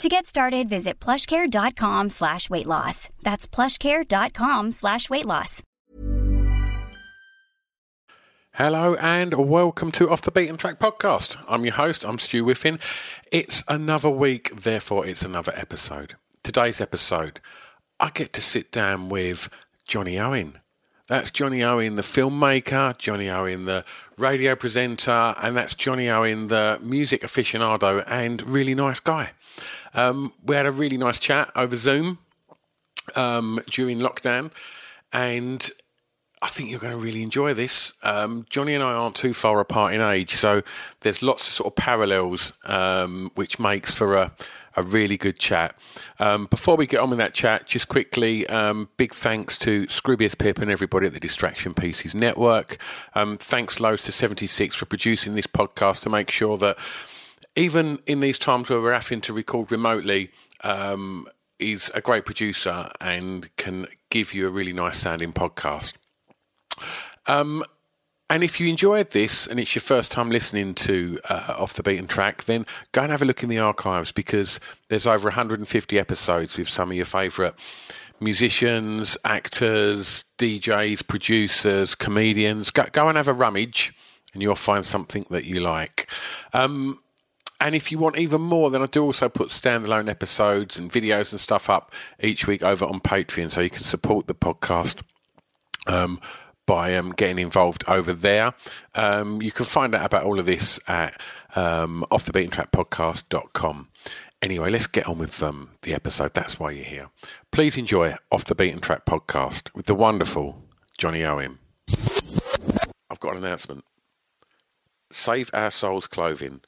To get started, visit plushcare.com slash weight loss. That's plushcare.com slash weight loss. Hello and welcome to Off the Beaten Track podcast. I'm your host, I'm Stu Whiffin. It's another week, therefore it's another episode. Today's episode, I get to sit down with Johnny Owen. That's Johnny Owen, the filmmaker, Johnny Owen, the radio presenter, and that's Johnny Owen, the music aficionado and really nice guy. Um, we had a really nice chat over Zoom um, during lockdown, and I think you're going to really enjoy this. Um, Johnny and I aren't too far apart in age, so there's lots of sort of parallels, um, which makes for a, a really good chat. Um, before we get on with that chat, just quickly, um, big thanks to Scroobius Pip and everybody at the Distraction Pieces Network. Um, thanks loads to 76 for producing this podcast to make sure that even in these times where we're having to record remotely, um, is a great producer and can give you a really nice sounding podcast. Um, and if you enjoyed this and it's your first time listening to uh, Off the Beaten Track, then go and have a look in the archives because there's over 150 episodes with some of your favourite musicians, actors, DJs, producers, comedians. Go, go, and have a rummage and you'll find something that you like. Um, and if you want even more, then I do also put standalone episodes and videos and stuff up each week over on Patreon so you can support the podcast. Um, by um, getting involved over there. Um, you can find out about all of this at um, offthebeatentrackpodcast.com. Anyway, let's get on with um, the episode. That's why you're here. Please enjoy Off the Beaten Track podcast with the wonderful Johnny Owen. I've got an announcement. Save Our Souls Clothing.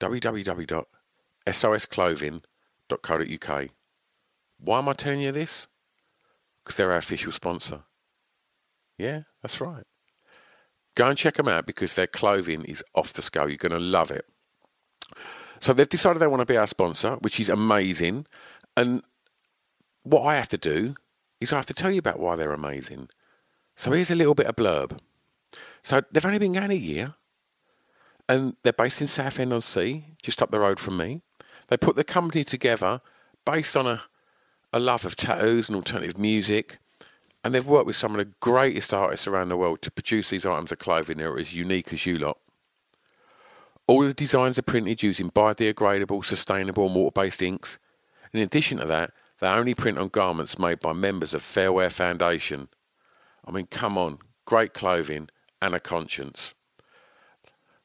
www.sosclothing.co.uk. Why am I telling you this? Because they're our official sponsor. Yeah, that's right. Go and check them out because their clothing is off the scale. You're going to love it. So they've decided they want to be our sponsor, which is amazing. And what I have to do is I have to tell you about why they're amazing. So here's a little bit of blurb. So they've only been going a year, and they're based in Southend on Sea, just up the road from me. They put the company together based on a, a love of tattoos and alternative music and they've worked with some of the greatest artists around the world to produce these items of clothing that are as unique as you lot. All of the designs are printed using biodegradable, sustainable, and water-based inks. In addition to that, they only print on garments made by members of Fairwear Foundation. I mean, come on, great clothing and a conscience.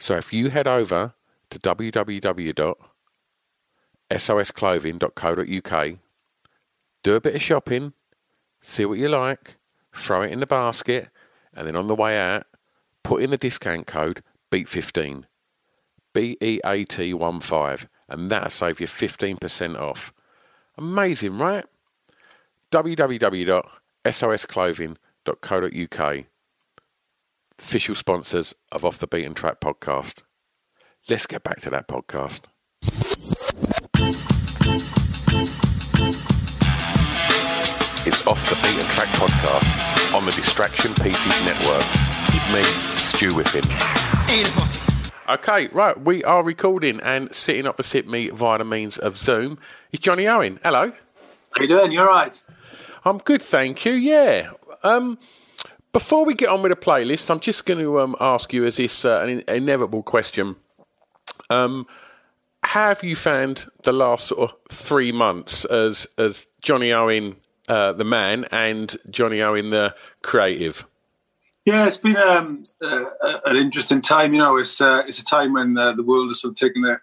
So if you head over to www.sosclothing.co.uk do a bit of shopping, see what you like, throw it in the basket, and then on the way out, put in the discount code BEAT15. B E A T 1 5, and that'll save you 15% off. Amazing, right? www.sosclothing.co.uk. Official sponsors of Off the Beaten Track podcast. Let's get back to that podcast. It's Off the Beaten Track podcast on the Distraction Pieces Network with me, Stu Whiffin. Okay, right, we are recording and sitting opposite me via the means of Zoom is Johnny Owen. Hello. How are you doing? You all right? I'm good, thank you. Yeah. Um, before we get on with the playlist, I'm just going to um, ask you, as this uh, an inevitable question, um, have you found the last sort of three months as as Johnny Owen, uh, the man, and Johnny Owen, the creative? Yeah, it's been um, uh, an interesting time. You know, it's uh, it's a time when uh, the world is sort of taking a,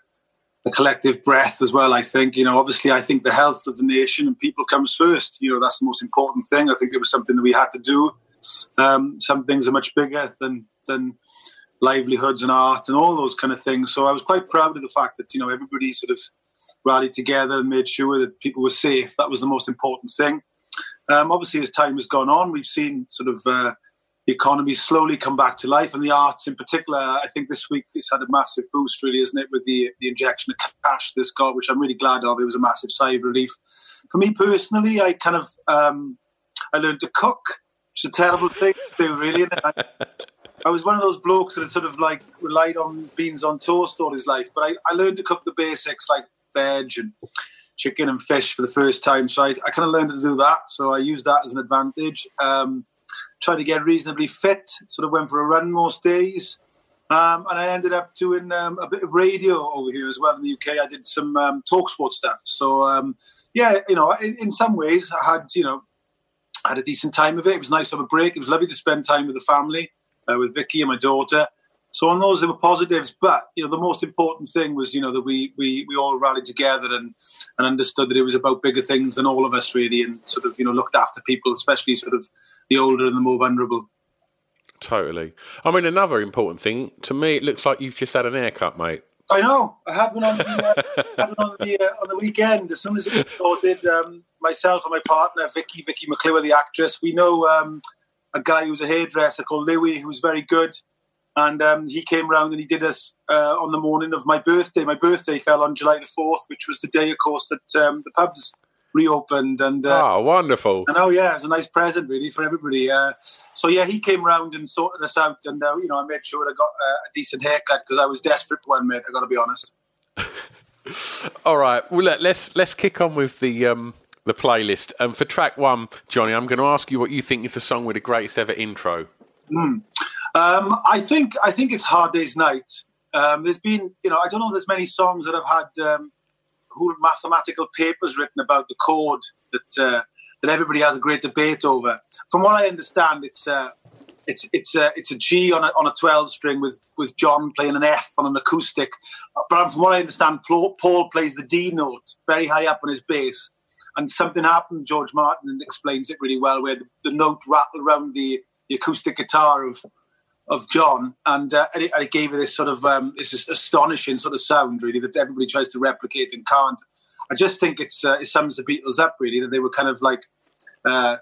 a, collective breath as well. I think you know, obviously, I think the health of the nation and people comes first. You know, that's the most important thing. I think it was something that we had to do. Um, some things are much bigger than than livelihoods and art and all those kind of things. So I was quite proud of the fact that you know everybody sort of rallied together and made sure that people were safe. That was the most important thing. Um, obviously, as time has gone on, we've seen sort of uh, the economy slowly come back to life, and the arts in particular. I think this week it's had a massive boost, really, isn't it, with the the injection of cash this got, which I'm really glad of. It was a massive sigh of relief. For me personally, I kind of um, I learned to cook. It's a terrible thing to do, really. I, I was one of those blokes that had sort of like relied on beans on toast all his life. But I, I learned to cook the basics like veg and chicken and fish for the first time. So I, I kind of learned to do that. So I used that as an advantage. Um, tried to get reasonably fit. Sort of went for a run most days. Um, and I ended up doing um, a bit of radio over here as well in the UK. I did some um, talk sport stuff. So um, yeah, you know, in, in, some ways I had you know I had a decent time of it. It was nice to have a break. It was lovely to spend time with the family uh, with Vicky and my daughter. So on those there were positives, but you know the most important thing was you know that we we we all rallied together and and understood that it was about bigger things than all of us really, and sort of you know looked after people, especially sort of the older and the more vulnerable. Totally. I mean, another important thing to me, it looks like you've just had an haircut, mate. I know. I had one on the, uh, had one on the, uh, on the weekend. As soon as it started, um, myself and my partner, Vicky, Vicky McClure, the actress, we know um, a guy who's a hairdresser called Louis, who's very good. And um, he came round and he did us uh, on the morning of my birthday. My birthday fell on July the 4th, which was the day, of course, that um, the pubs reopened. And uh, oh, wonderful! And oh yeah, it was a nice present really for everybody. Uh, so yeah, he came round and sorted us out, and uh, you know, I made sure I got a decent haircut because I was desperate for one, mate. I got to be honest. All right, well let, us let's, let's kick on with the um, the playlist. And for track one, Johnny, I'm going to ask you what you think is the song with the greatest ever intro. Mm. Um, I think I think it's Hard Day's Night. Um, there's been, you know, I don't know. There's many songs that have had um, whole mathematical papers written about the chord that uh, that everybody has a great debate over. From what I understand, it's uh, it's it's a it's a G on a on a twelve string with with John playing an F on an acoustic. But from what I understand, Paul plays the D note very high up on his bass, and something happened. George Martin and explains it really well, where the, the note rattled around the, the acoustic guitar of of John, and, uh, and, it, and, it, gave it this sort of um, this astonishing sort of sound, really, that everybody tries to replicate and can't. I just think it's uh, it sums the Beatles up, really, that they were kind of like uh,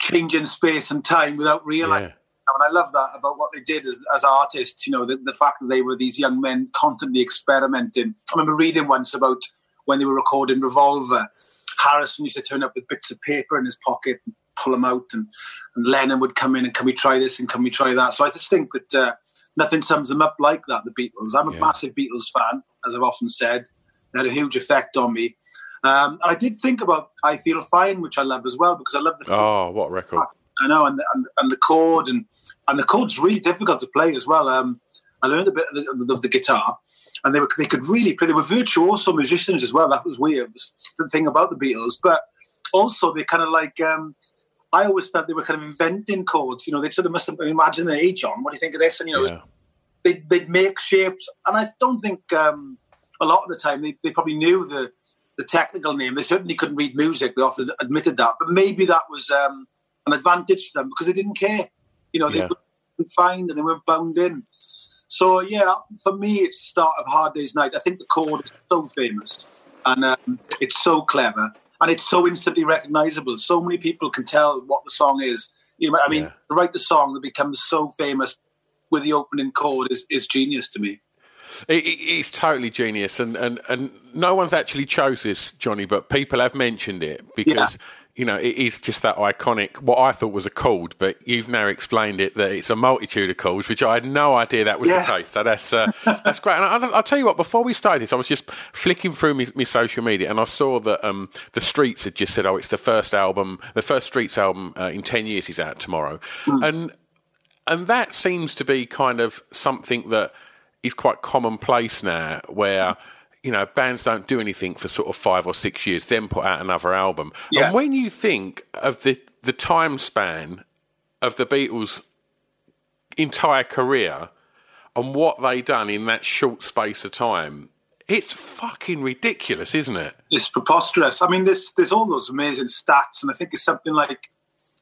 changing space and time without realizing. Yeah. And I love that about what they did as, as artists. You know, the, the fact that they were these young men constantly experimenting. I remember reading once about when they were recording Revolver Harrison used to turn up with bits of paper in his pocket and pull them out, and, and Lennon would come in and can we try this and can we try that? So I just think that uh, nothing sums them up like that. The Beatles. I'm a yeah. massive Beatles fan, as I've often said. They had a huge effect on me. Um, and I did think about "I Feel Fine," which I love as well because I love the. Oh, what record! I know, and, and, and the chord and and the chord's really difficult to play as well. Um, I learned a bit of the, of the guitar, and they were they could really play. They were virtuoso musicians as well. That was weird. Was the thing about the Beatles, but also they kind of like. Um, I always felt they were kind of inventing chords. You know, they sort of must have imagined, "Hey, John, what do you think of this?" And you know, yeah. they they'd make shapes, and I don't think um, a lot of the time they, they probably knew the the technical name. They certainly couldn't read music. They often admitted that, but maybe that was um, an advantage to them because they didn't care. You know, they yeah. were fine and they weren't bound in. So yeah, for me, it's the start of Hard Day's Night. I think the chord is so famous and um, it's so clever and it's so instantly recognizable. So many people can tell what the song is. You know, I mean, yeah. to write the song that becomes so famous with the opening chord is, is genius to me. It, it, it's totally genius, and, and, and no one's actually chose this, Johnny, but people have mentioned it because you know, it is just that iconic, what I thought was a cold, but you've now explained it that it's a multitude of colds, which I had no idea that was yeah. the case. So that's uh, that's great. And I, will tell you what, before we started this, I was just flicking through my, social media and I saw that um, the Streets had just said, oh, it's the first album, the first Streets album uh, in 10 years is out tomorrow. Mm. And and that seems to be kind of something that is quite commonplace now, where you know bands don't do anything for sort of five or six years, then put out another album. Yeah. And when you think of the the time span of the Beatles' entire career and what they done in that short space of time, it's fucking ridiculous, isn't it? It's preposterous. I mean, there's there's all those amazing stats, and I think it's something like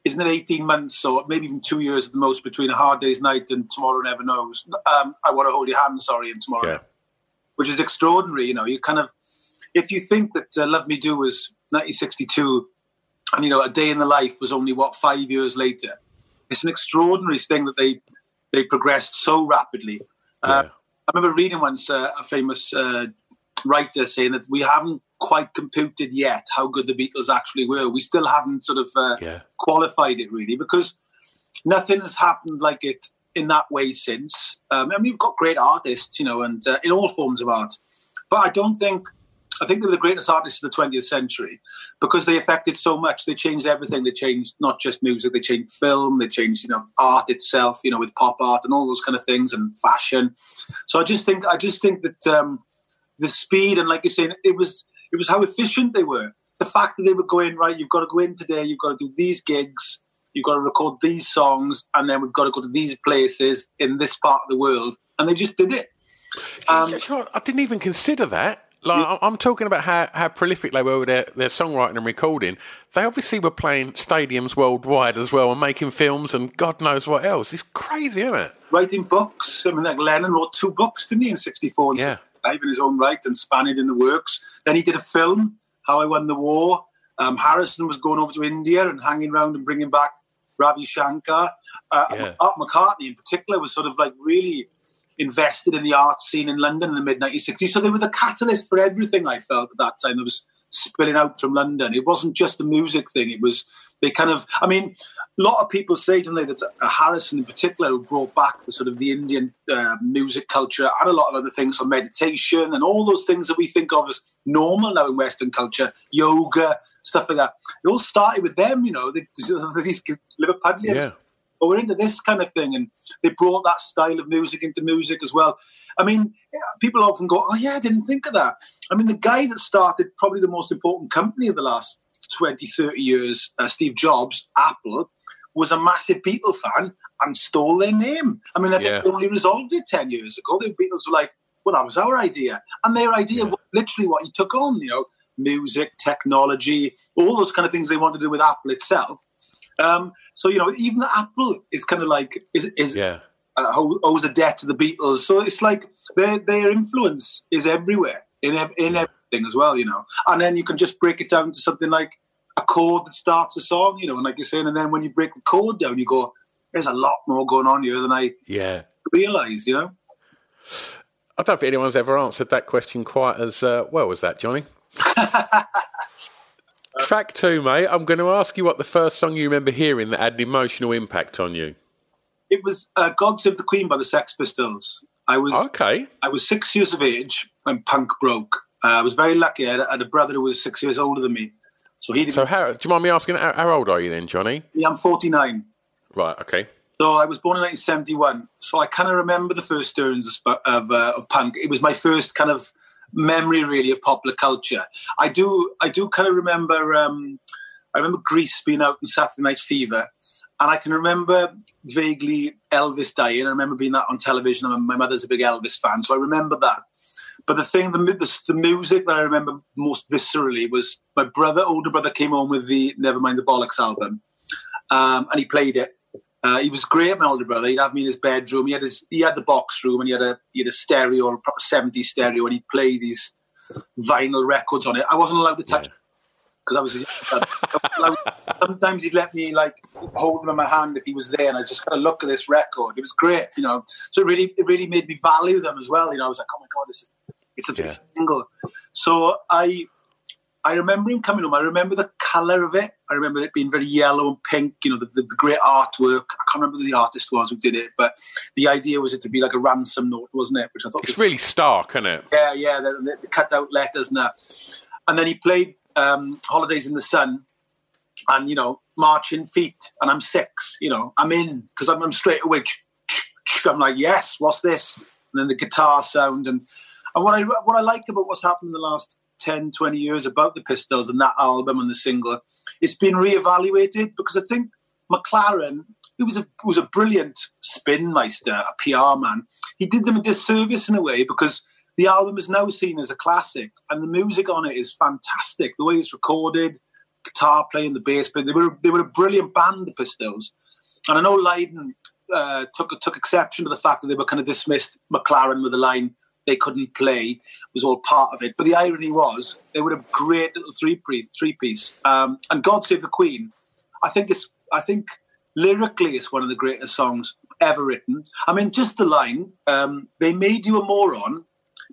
isn't it 18 months or maybe even two years at the most between a hard day's night and tomorrow never knows um, i want to hold your hand sorry and tomorrow yeah. Which is extraordinary you know you kind of if you think that uh, love me do was 1962 and you know a day in the life was only what five years later it's an extraordinary thing that they they progressed so rapidly uh, yeah. i remember reading once uh, a famous uh, writer saying that we haven't quite computed yet how good the Beatles actually were. We still haven't sort of uh, yeah. qualified it really because nothing has happened like it in that way since. Um, I mean, we've got great artists, you know, and uh, in all forms of art, but I don't think. I think they were the greatest artists of the 20th century because they affected so much. They changed everything. They changed not just music, they changed film, they changed, you know, art itself, you know, with pop art and all those kind of things and fashion. So I just think, I just think that um, the speed and like you're saying, it was, it was how efficient they were. The fact that they were going right, you've got to go in today, you've got to do these gigs, you've got to record these songs, and then we've got to go to these places in this part of the world, and they just did it. Um, I didn't even consider that. Like, I'm talking about how, how prolific they were with their, their songwriting and recording. They obviously were playing stadiums worldwide as well and making films and God knows what else. It's crazy, isn't it? Writing books. I mean, like Lennon wrote two books, didn't he, in 64 yeah live in His Own Write and Spaniard in the works. Then he did a film, How I Won the War. Um, Harrison was going over to India and hanging around and bringing back Ravi Shankar. Uh, yeah. Art McCartney, in particular, was sort of like really invested in the art scene in London in the mid 1960s. So they were the catalyst for everything I felt at that time that was spilling out from London. It wasn't just a music thing, it was they kind of, I mean, a lot of people say, don't they, that uh, Harrison in particular who brought back the sort of the Indian uh, music culture and a lot of other things for meditation and all those things that we think of as normal now in Western culture, yoga, stuff like that. It all started with them, you know, they, these Liverpudlians. Yeah. But we're into this kind of thing, and they brought that style of music into music as well. I mean, people often go, "Oh yeah, I didn't think of that." I mean, the guy that started probably the most important company of the last 20, 30 years, uh, Steve Jobs, Apple, was a massive Beatles fan and stole their name. I mean, I think yeah. they only resolved it 10 years ago. The Beatles were like, well, that was our idea. And their idea yeah. was literally what he took on, you know, music, technology, all those kind of things they want to do with Apple itself. Um, so, you know, even Apple is kind of like, is, is yeah. uh, owes a debt to the Beatles. So it's like their, their influence is everywhere in, in everything as well, you know. And then you can just break it down to something like a chord that starts a song, you know, and like you're saying, and then when you break the chord down, you go, there's a lot more going on here than I yeah realised, you know. I don't think anyone's ever answered that question quite as uh, well as that, Johnny. Track two, mate. I'm going to ask you what the first song you remember hearing that had an emotional impact on you. It was uh, "God Save the Queen" by the Sex Pistols. I was okay. I was six years of age when punk broke. Uh, I was very lucky. I had, I had, a brother who was six years older than me, so he. Didn't... So how? Do you mind me asking? How, how old are you then, Johnny? Yeah, I'm 49. Right. Okay. So I was born in 1971. So I kind of remember the first stirrings of of, uh, of punk. It was my first kind of memory, really, of popular culture. I do. I do kind of remember. Um, I remember Grease being out in Saturday Night Fever. And I can remember vaguely Elvis dying. I remember being that on television. My mother's a big Elvis fan, so I remember that. But the thing, the, the, the music that I remember most viscerally was my brother, older brother, came home with the Nevermind the Bollocks album, um, and he played it. Uh, he was great, my older brother. He'd have me in his bedroom. He had his, he had the box room, and he had a he had a stereo, a proper 70s stereo, and he'd play these vinyl records on it. I wasn't allowed to touch. Yeah because I was sometimes he'd let me like hold them in my hand if he was there, and I just kind of look at this record. It was great, you know. So it really, it really made me value them as well. You know, I was like, oh my god, this is it's a yeah. single. So I, I remember him coming home. I remember the colour of it. I remember it being very yellow and pink. You know, the, the, the, great artwork. I can't remember who the artist was who did it, but the idea was it to be like a ransom note, wasn't it? Which I thought it's was, really stark, isn't it? Yeah, yeah. The, the cut out letters and that. And then he played um, "Holidays in the Sun," and you know, marching feet, and I'm six. You know, I'm in because I'm, I'm straight away. I'm like, yes, what's this? And then the guitar sound and and what I what I like about what's happened in the last 10, 20 years about the Pistols and that album and the single, it's been reevaluated because I think McLaren, who was a was a brilliant spin meister, a PR man, he did them a disservice in a way because the album is now seen as a classic and the music on it is fantastic. The way it's recorded, guitar playing, the bass playing, they were they were a brilliant band, the Pistols. And I know Lydon uh, took took exception to the fact that they were kind of dismissed McLaren with the line they couldn't play was all part of it. But the irony was they were a great little three three piece. Um, and God Save the Queen, I think it's I think lyrically it's one of the greatest songs ever written. I mean, just the line, um, "They made you a moron,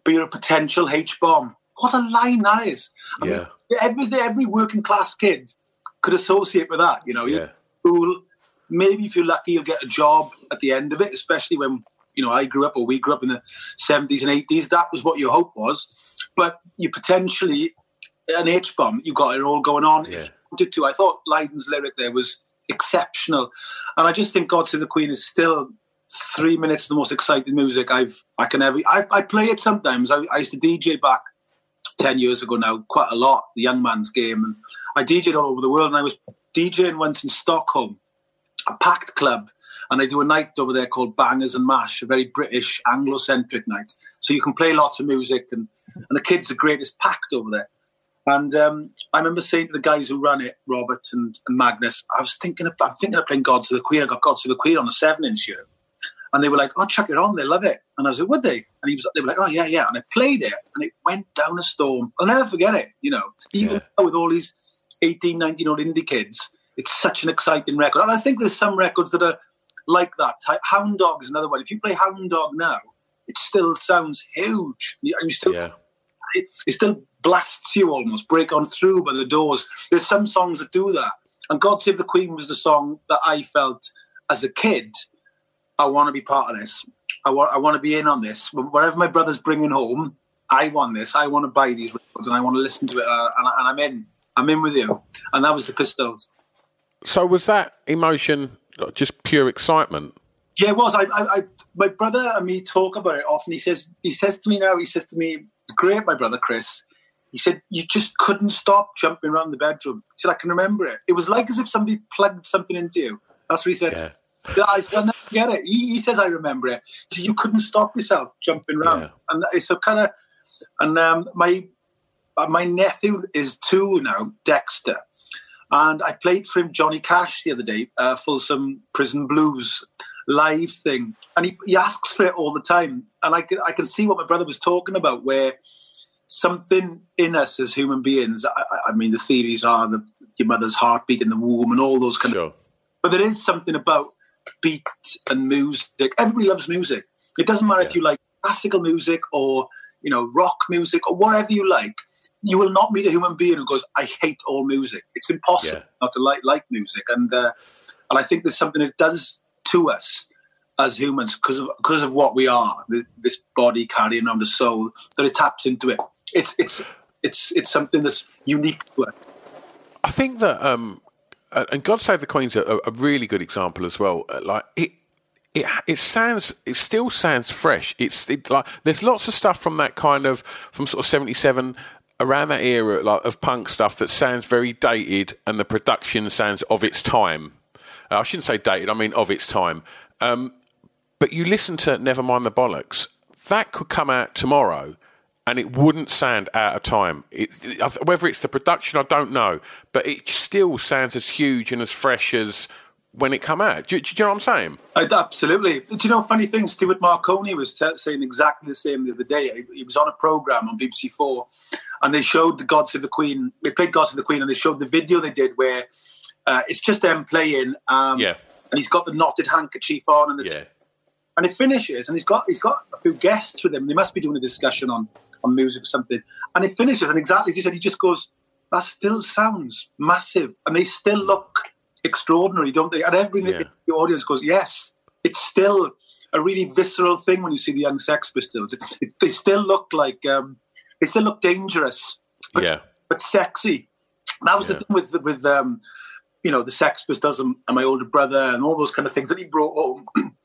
but you're a potential H bomb." What a line that is! I yeah. mean, every every working class kid could associate with that. You know, yeah. Cool. Maybe if you're lucky, you'll get a job at the end of it, especially when you know, I grew up or we grew up in the 70s and 80s. That was what your hope was. But you potentially, an H bomb, you got it all going on. Yeah. If to. I thought Lydon's lyric there was exceptional. And I just think God Save the Queen is still three minutes of the most exciting music I've I can ever. I, I play it sometimes. I, I, used to DJ back ten years ago now, quite a lot. The young man's game, and I DJed all over the world. And I was DJing once in Stockholm, a packed club, and they do a night over there called Bangers and Mash, a very British Anglo-centric night. So you can play lots of music, and, and the kids are great. It's packed over there. And um, I remember saying to the guys who run it, Robert and, and Magnus, I was thinking of, I'm thinking of playing God Save the Queen. I got God Save the Queen on a seven-inch here. And they were like, "Oh, chuck it on! They love it." And I was like, "Would they?" And he was, they were like, "Oh yeah, yeah." And I played it, and it went down a storm. I'll never forget it. You know, even yeah. with all these 18, 19 year old indie kids, it's such an exciting record. And I think there's some records that are like that. Hound Dog is another one. If you play Hound Dog now, it still sounds huge. And you still, yeah. it, it still blasts you almost, break on through by the doors. There's some songs that do that. And God Save the Queen was the song that I felt as a kid, I want to be part of this. I want, I want to be in on this. Whatever my brother's bringing home, I want this. I want to buy these records and I want to listen to it. Uh, and, and I'm in. I'm in with you. And that was the Pistols. So was that emotion just pure excitement. Yeah, it was. I, I, I, my brother and me talk about it often. He says, he says to me now, he says to me, "It's great, my brother Chris." He said, "You just couldn't stop jumping around the bedroom." He said, "I can remember it. It was like as if somebody plugged something into you." That's what he said. Yeah. I said, never get it. He, he, says, "I remember it." So you couldn't stop yourself jumping around, yeah. and it's a kind of. And um, my my nephew is two now, Dexter and I played for him Johnny Cash the other day, uh, Folsom Prison Blues live thing. And he, he asks for it all the time. And I can, I can see what my brother was talking about, where something in us as human beings, I, I mean, the theories are the, your mother's heartbeat in the womb and all those kind sure. of. But there is something about beat and music. Everybody loves music. It doesn't matter yeah. if you like classical music or you know rock music or whatever you like you will not meet a human being who goes, "I hate all music." It's impossible yeah. not to like like music, and uh, and I think there's something it does to us as humans because of because of what we are, the, this body carrying around the soul, that it taps into it. It's it's it's it's something that's unique to it. I think that, um, and God Save the Queen's a, a really good example as well. Uh, like it, it it sounds it still sounds fresh. It's it, like there's lots of stuff from that kind of from sort of seventy seven around that era like, of punk stuff that sounds very dated and the production sounds of its time. Uh, I shouldn't say dated, I mean of its time. Um, but you listen to Never Mind the Bollocks, that could come out tomorrow and it wouldn't sound out of time. It, whether it's the production, I don't know, but it still sounds as huge and as fresh as when it come out. Do, do, you know what I'm saying? I, absolutely. Do you know, funny thing, Stuart Maconie was t- saying exactly the same the other day. He was on a programme on BBC Four, and they showed the God Save the Queen. They played God Save the Queen, and they showed the video they did where uh, it's just them playing. Um, yeah. And he's got the knotted handkerchief on, and the yeah. and it finishes, and he's got he's got a few guests with him. They must be doing a discussion on on music or something. And it finishes, and exactly as you said, he just goes, that still sounds massive, and they still look extraordinary, don't they? And everything Yeah. the audience goes, yes, it's still a really visceral thing when you see the young Sex Pistols. It, it, they still look like um, they still look dangerous, but yeah, but sexy. That was Yeah. the thing with with um, you know the Sex Pistols and, and my older brother and all those kind of things that he brought home.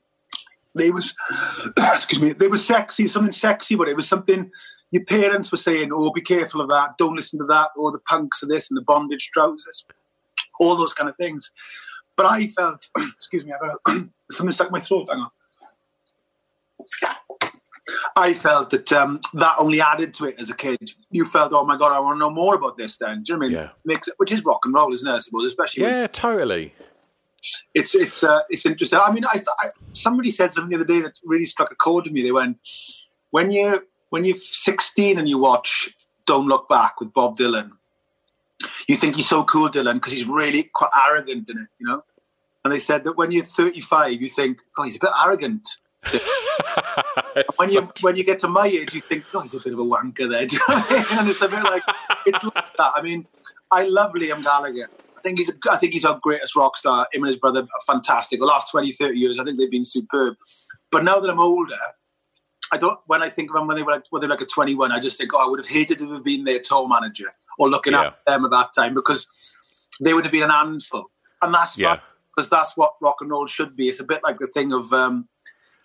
they was excuse me, they were sexy, something sexy, but it was something your parents were saying, "Oh, be careful of that. Don't listen to that." Or the punks of this and the bondage trousers, all those kind of things. But I felt, excuse me, I got something stuck in my throat. Hang on. I felt that um, that only added to it as a kid. You felt, oh my god, I want to know more about this. Then, do you know what I mean? Yeah. It, which is rock and roll, isn't it? I suppose, especially when yeah, totally. it's it's uh, it's interesting. I mean, I, I somebody said something the other day that really struck a chord with me. They went, when you when you're 16 and you watch Don't Look Back with Bob Dylan, you think he's so cool, Dylan, because he's really quite arrogant in it, you know. And they said that when you're 35, you think, oh, he's a bit arrogant. When you when you get to my age, you think, oh, he's a bit of a wanker there. You know I mean? And it's a bit like it's like that. I mean, I love Liam Gallagher. I think he's I think he's our greatest rock star. Him and his brother are fantastic. The last 20, 30 years, I think they've been superb. But now that I'm older, I don't. When I think of them when they were like, when they were like a 21, I just think, oh, I would have hated to have been their tour manager or looking Yeah. after them at that time because they would have been an handful. And that's Yeah. because that's what rock and roll should be. It's a bit like the thing of um,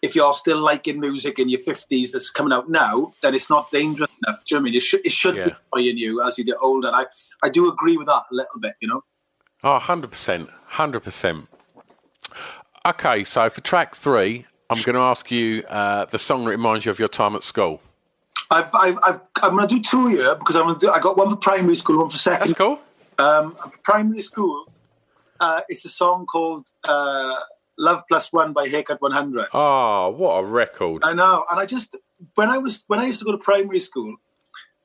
if you're still liking music in your 50s that's coming out now, then it's not dangerous enough. Do you know what I mean? It should, it should Yeah. be annoying you as you get older. And I, I do agree with that a little bit, you know. Oh, 100%. 100%. Okay, so for track three, I'm going to ask you uh, the song that reminds you of your time at school. I've, I've, I've, I'm going to do two here because I'm gonna do, I got one for primary school, one for secondary. That's cool. Um, primary school, uh, it's a song called uh, "Love One" by Haircut 100. Oh, ah, what a record. I know, and I just when I was when I used to go to primary school,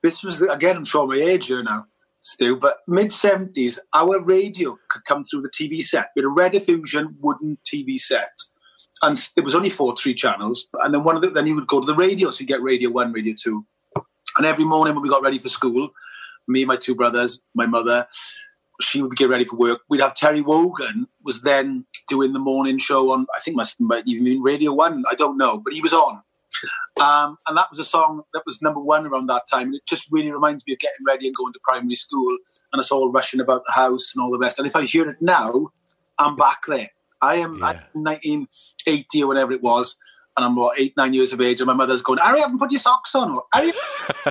this was again I'm showing my age here now, Stu, but mid seventies, our radio could come through the TV set. We had a Rediffusion wooden TV set, and there was only four three channels, and then one of the, then you would go to the radio, so you get Radio One, Radio Two, and every morning when we got ready for school, me, my two brothers, my mother. She would get ready for work. We'd have Terry Wogan was then doing the morning show on. I think must might even been Radio One. I don't know, but he was on. Um, and that was a song that was number one around that time. And it just really reminds me of getting ready and going to primary school and us all rushing about the house and all the rest. And if I hear it now, I'm back there. I am Yeah. I'm 1980 or whatever it was. And I'm what, eight, nine years of age. And my mother's going, Harry, haven't put your socks on. Harry,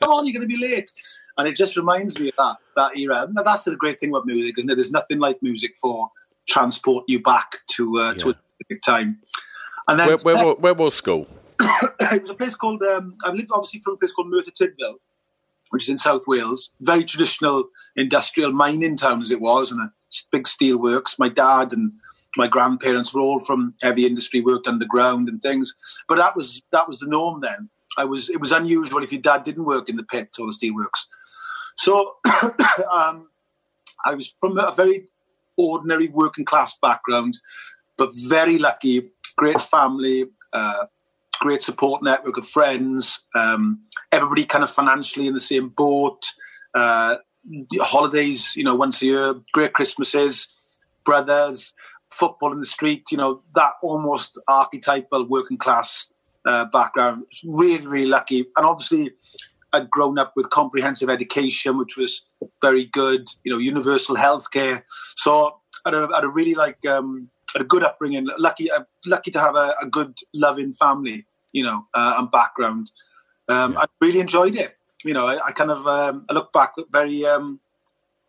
come on, you're going to be late. And it just reminds me of that, that era. And that's the great thing about music, isn't it? There's nothing like music for transport you back to, uh, to a specific time. And then Where, where, wa- where was school? it was a place called um, I lived obviously from a place called Merthyr Tydfil, which is in South Wales. Very traditional industrial mining town as it was, and a big steel works. My dad and my grandparents were all from heavy industry, worked underground and things. But that was that was the norm then. I was it was unusual if your dad didn't work in the pit or the steelworks. So um, I was from a very ordinary working class background, but very lucky, great family. Uh, great support network of friends. Um, everybody kind of financially in the same boat. Uh, holidays, you know, once a year. Great Christmases, brothers, football in the street. You know, that almost archetypal working class uh, background. Really, really lucky, and obviously. I'd grown up with comprehensive education, which was very good. You know, universal healthcare. So I had had a really like um, had a good upbringing. Lucky, uh, lucky to have a, a good, loving family. You know, uh, and background. Um, Yeah. I really enjoyed it. You know, I, I kind of um, I look back very um,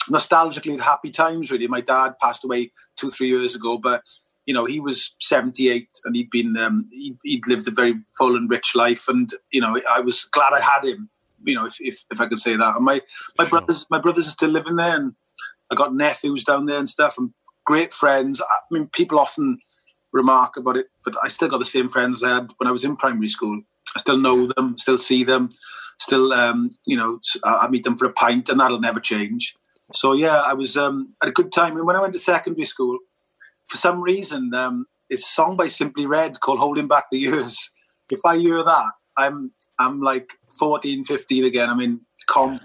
nostalgically at happy times. Really, my dad passed away two, three years ago, but you know, he was 78 and he'd been, um, he, he'd lived a very full and rich life. And, you know, I was glad I had him, you know, if, if, if I could say that. And my, my Sure. brothers, my brothers are still living there and I got nephews down there and stuff and great friends. I mean, people often remark about it, but I still got the same friends I had when I was in primary school. I still know them, still see them, still, um, you know, I I meet them for a pint and that'll never change. So yeah, I was um, at a good time. And when I went to secondary school, for some reason, um, it's a song by Simply Red called "Holding Back the Years." If I hear that, I'm I'm like 14, 15 again. I'm in comp,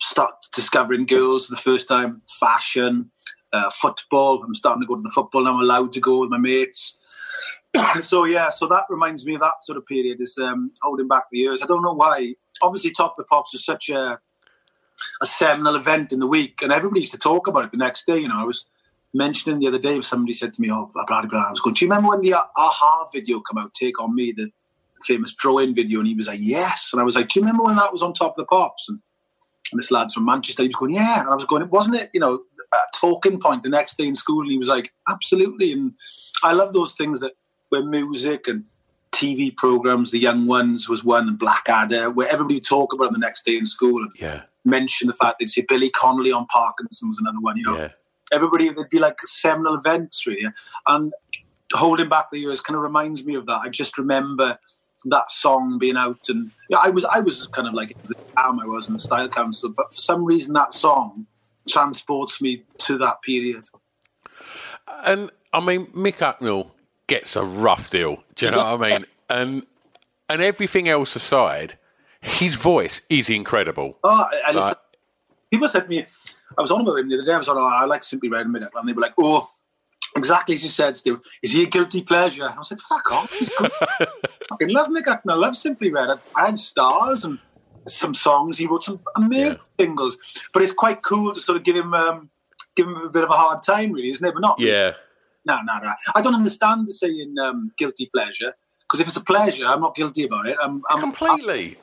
start discovering girls for the first time, fashion, uh, football. I'm starting to go to the football. I'm allowed to go with my mates. so yeah, so that reminds me of that sort of period. Is um, holding back the years. I don't know why. Obviously, Top the Pops was such a a seminal event in the week, and everybody used to talk about it the next day. You know, I was mentioning the other day, somebody said to me, "Oh, blah blah blah." I was going, "Do you remember when the a-ha video came out? Take on me, the famous draw-in video?" And he was like, "Yes." And I was like, "Do you remember when that was on Top of the Pops?" And, and this lad's from Manchester. He was going, "Yeah," and I was going, "Wasn't it? You know, a talking point the next day in school?" And he was like, "Absolutely." And I love those things that where music and TV programs, The Young Ones was one, and Blackadder, where everybody would talk about it the next day in school and Yeah. mention the fact they'd see Billy Connolly on Parkinson was another one. You know, Yeah. everybody there'd be like seminal events really, and holding back the years kind of reminds me of that. I just remember that song being out, and yeah, I was I was kind of like the time I was in the Style Council, but for some reason that song transports me to that period. And I mean, Mick Hucknall gets a rough deal. Do you know what I mean? And and everything else aside, his voice is incredible. Oh, I, I Like- people said to me, I was on about him the other day. I was on, oh, I like Simply Red a minute, and they were like, oh. Exactly as you said, Steve. Is he a guilty pleasure? I like, fuck off. He's good. fucking love Hucknall. I love Simply Red. I, I had stars and some songs. He wrote some amazing singles. But it's quite cool to sort of give him um, give him a bit of a hard time, really, isn't it? But not Yeah. no, no, no. I don't understand the saying um, guilty pleasure because if it's a pleasure, I'm not guilty about it. I'm, I'm Completely.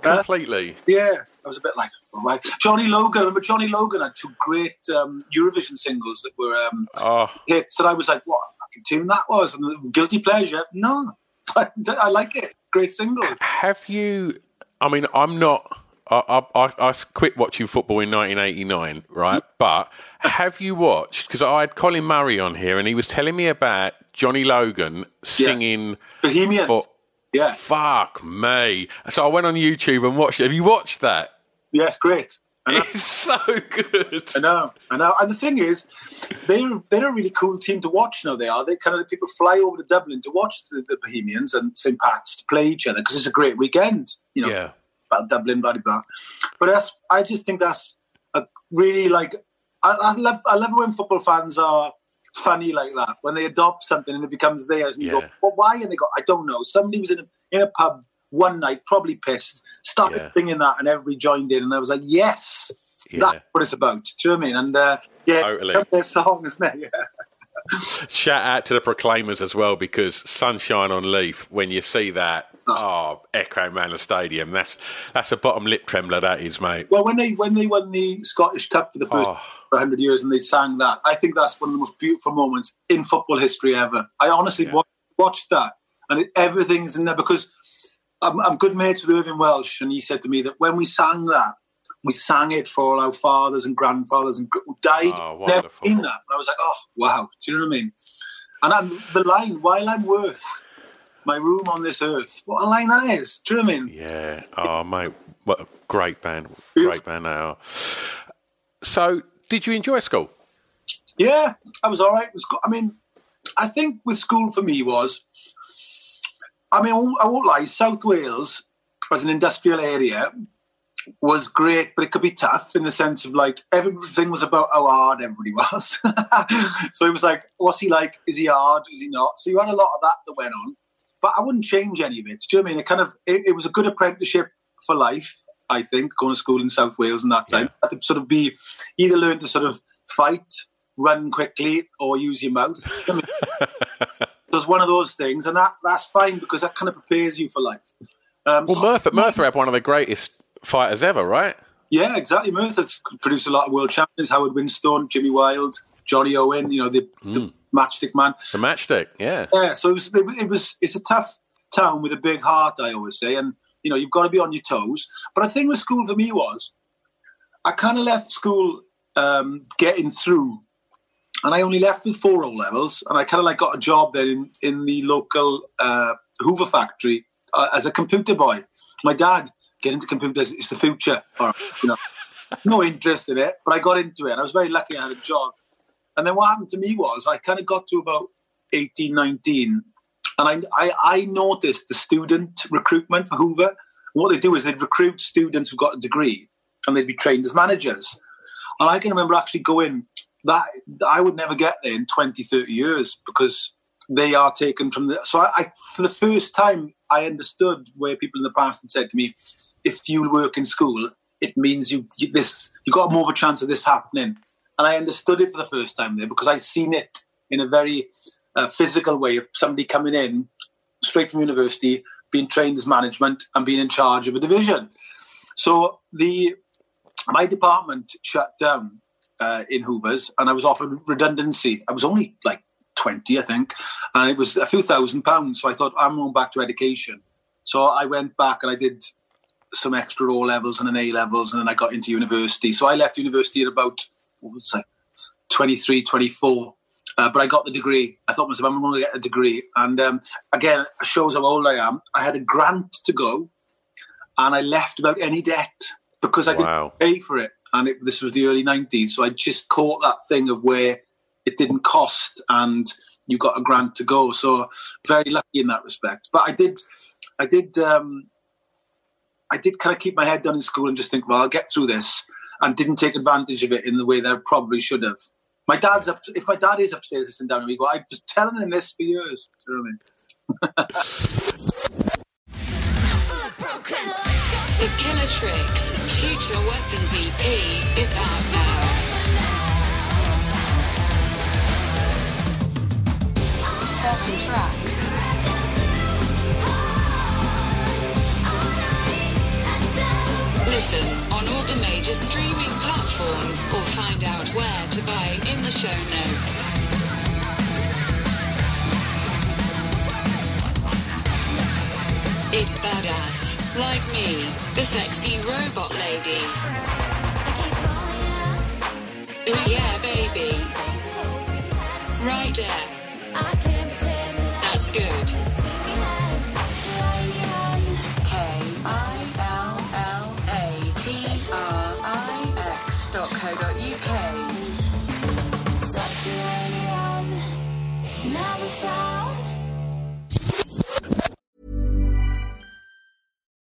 Completely. yeah, I was a bit like, right. Johnny Logan, I remember Johnny Logan had two great um, Eurovision singles that were um, Oh, hits, and I was like, what a fucking tune that was. And Guilty Pleasure, no. I, I like it. Great single. have you? I mean, I'm not. I, I, I- quit watching football in 1989, right? But have you watched? Because I had Colin Murray on here, and he was telling me about Johnny Logan singing Bohemian. for. Yeah. Fuck me! So I went on YouTube and watched it. Have you watched that? Yes, great. Know. It's so good. I know, I know. And the thing is, they're they're a really cool team to watch. Now they are. They kind of people fly over to Dublin to watch the, the Bohemians and St Pat's to play each other because it's a great weekend. You know, Yeah. about Dublin, blah blah blah. But that's I just think that's a really like I, I love I love when football fans are funny like that when they adopt something and it becomes theirs and you Yeah. go, well, why? And they go, I don't know. Somebody was in a in a pub one night, probably pissed, started Yeah. singing that, and everybody joined in, and I was like, yes, Yeah. that's what it's about. Do you know what I mean? And uh, yeah, Totally. their song, isn't it? Yeah. Shout out to the Proclaimers as well because Sunshine on Leith. When you see that, oh, echo man the stadium. That's that's a bottom lip trembler. That is, mate. Well, when they when they won the Scottish Cup for the first Oh. 100 years and they sang that, I think that's one of the most beautiful moments in football history ever. I honestly Yeah. wa- watched that and it, everything's in there because I'm, I'm good mates with Irvine Welsh and he said to me that when we sang that, we sang it for all our fathers and grandfathers and who died. Oh, never seen that. And I was like, oh, wow. Do you know what I mean? And I'm, the line, while I'm worth my room on this earth, what a line that is. Do you know what I mean? Yeah. Oh, mate. What a great band. Great band they are. So, did you enjoy school? Yeah, I was all right. It was I mean, I think with school for me was, I mean, I won't, I won't lie, South Wales as an industrial area was great, but it could be tough in the sense of like everything was about how hard everybody was. so it was like, what's he like? Is he hard? Is he not? So you had a lot of that that went on, but I wouldn't change any of it. Do you know what I mean? It kind of it, it was a good apprenticeship for life. I think going to school in South Wales in that time had to sort of be either learn to sort of fight, run quickly, or use your mouth. I was one of those things, and that that's fine because that kind of prepares you for life. Um, Well, so- Merthyr, Merthyr had one of the greatest fighters ever, right? yeah, exactly. Merthyr's produced a lot of world champions: Howard Winstone, Jimmy Wilde, Johnny Owen. You know, the, the matchstick man. The matchstick, yeah. Yeah, so it was, it was. It's a tough town with a big heart. I always say, and you know, you've got to be on your toes. But the thing with school for me was, I kind of left school um, getting through, and I only left with four O levels, and I kind of like got a job there in in the local uh, Hoover factory uh, as a computer boy. My dad get into computers it's the future, or you know, no interest in it, but I got into it. And I was very lucky I had a job. And then what happened to me was I kind of got to about 18, 19, and I, I, I noticed the student recruitment for Hoover. What they do is they'd recruit students who've got a degree, and they'd be trained as managers. And I can remember actually going that I would never get there in 20, 30 years because they are taken from the. So I, I, for the first time, I understood where people in the past had said to me, if you work in school, it means you, you this you got more of a chance of this happening. And I understood it for the first time there because I seen it in a very uh, physical way of somebody coming in straight from university, being trained as management, and being in charge of a division. So the my department shut down uh, in Hoovers, and I was offered redundancy. I was only like 20, I think, and it was a few thousand pounds. So I thought, I'm going back to education. So I went back and I did some extra O levels and an A levels, and then I got into university. So I left university at about, what was I, 23, 24. Uh, but I got the degree. I thought myself, I'm going to get a degree. And um, again, it shows how old I am. I had a grant to go, and I left without any debt because I wow. didn't pay for it. And it, this was the early 90s. So I just caught that thing of where it didn't cost and you got a grant to go. So very lucky in that respect. But I did, I did, um, I did kind of keep my head down in school and just think, well, I'll get through this, and didn't take advantage of it in the way that I probably should have. My dad's up. If my dad is upstairs listening down, we go, I was telling him this for years. You know what I mean? The Killer Tricks Future Weapons EP is out now. Seven tracks. Listen on all the major streaming platforms or find out where to buy in the show notes. It's badass. Like me, the sexy robot lady. Ooh yeah, baby. Right there. That's good.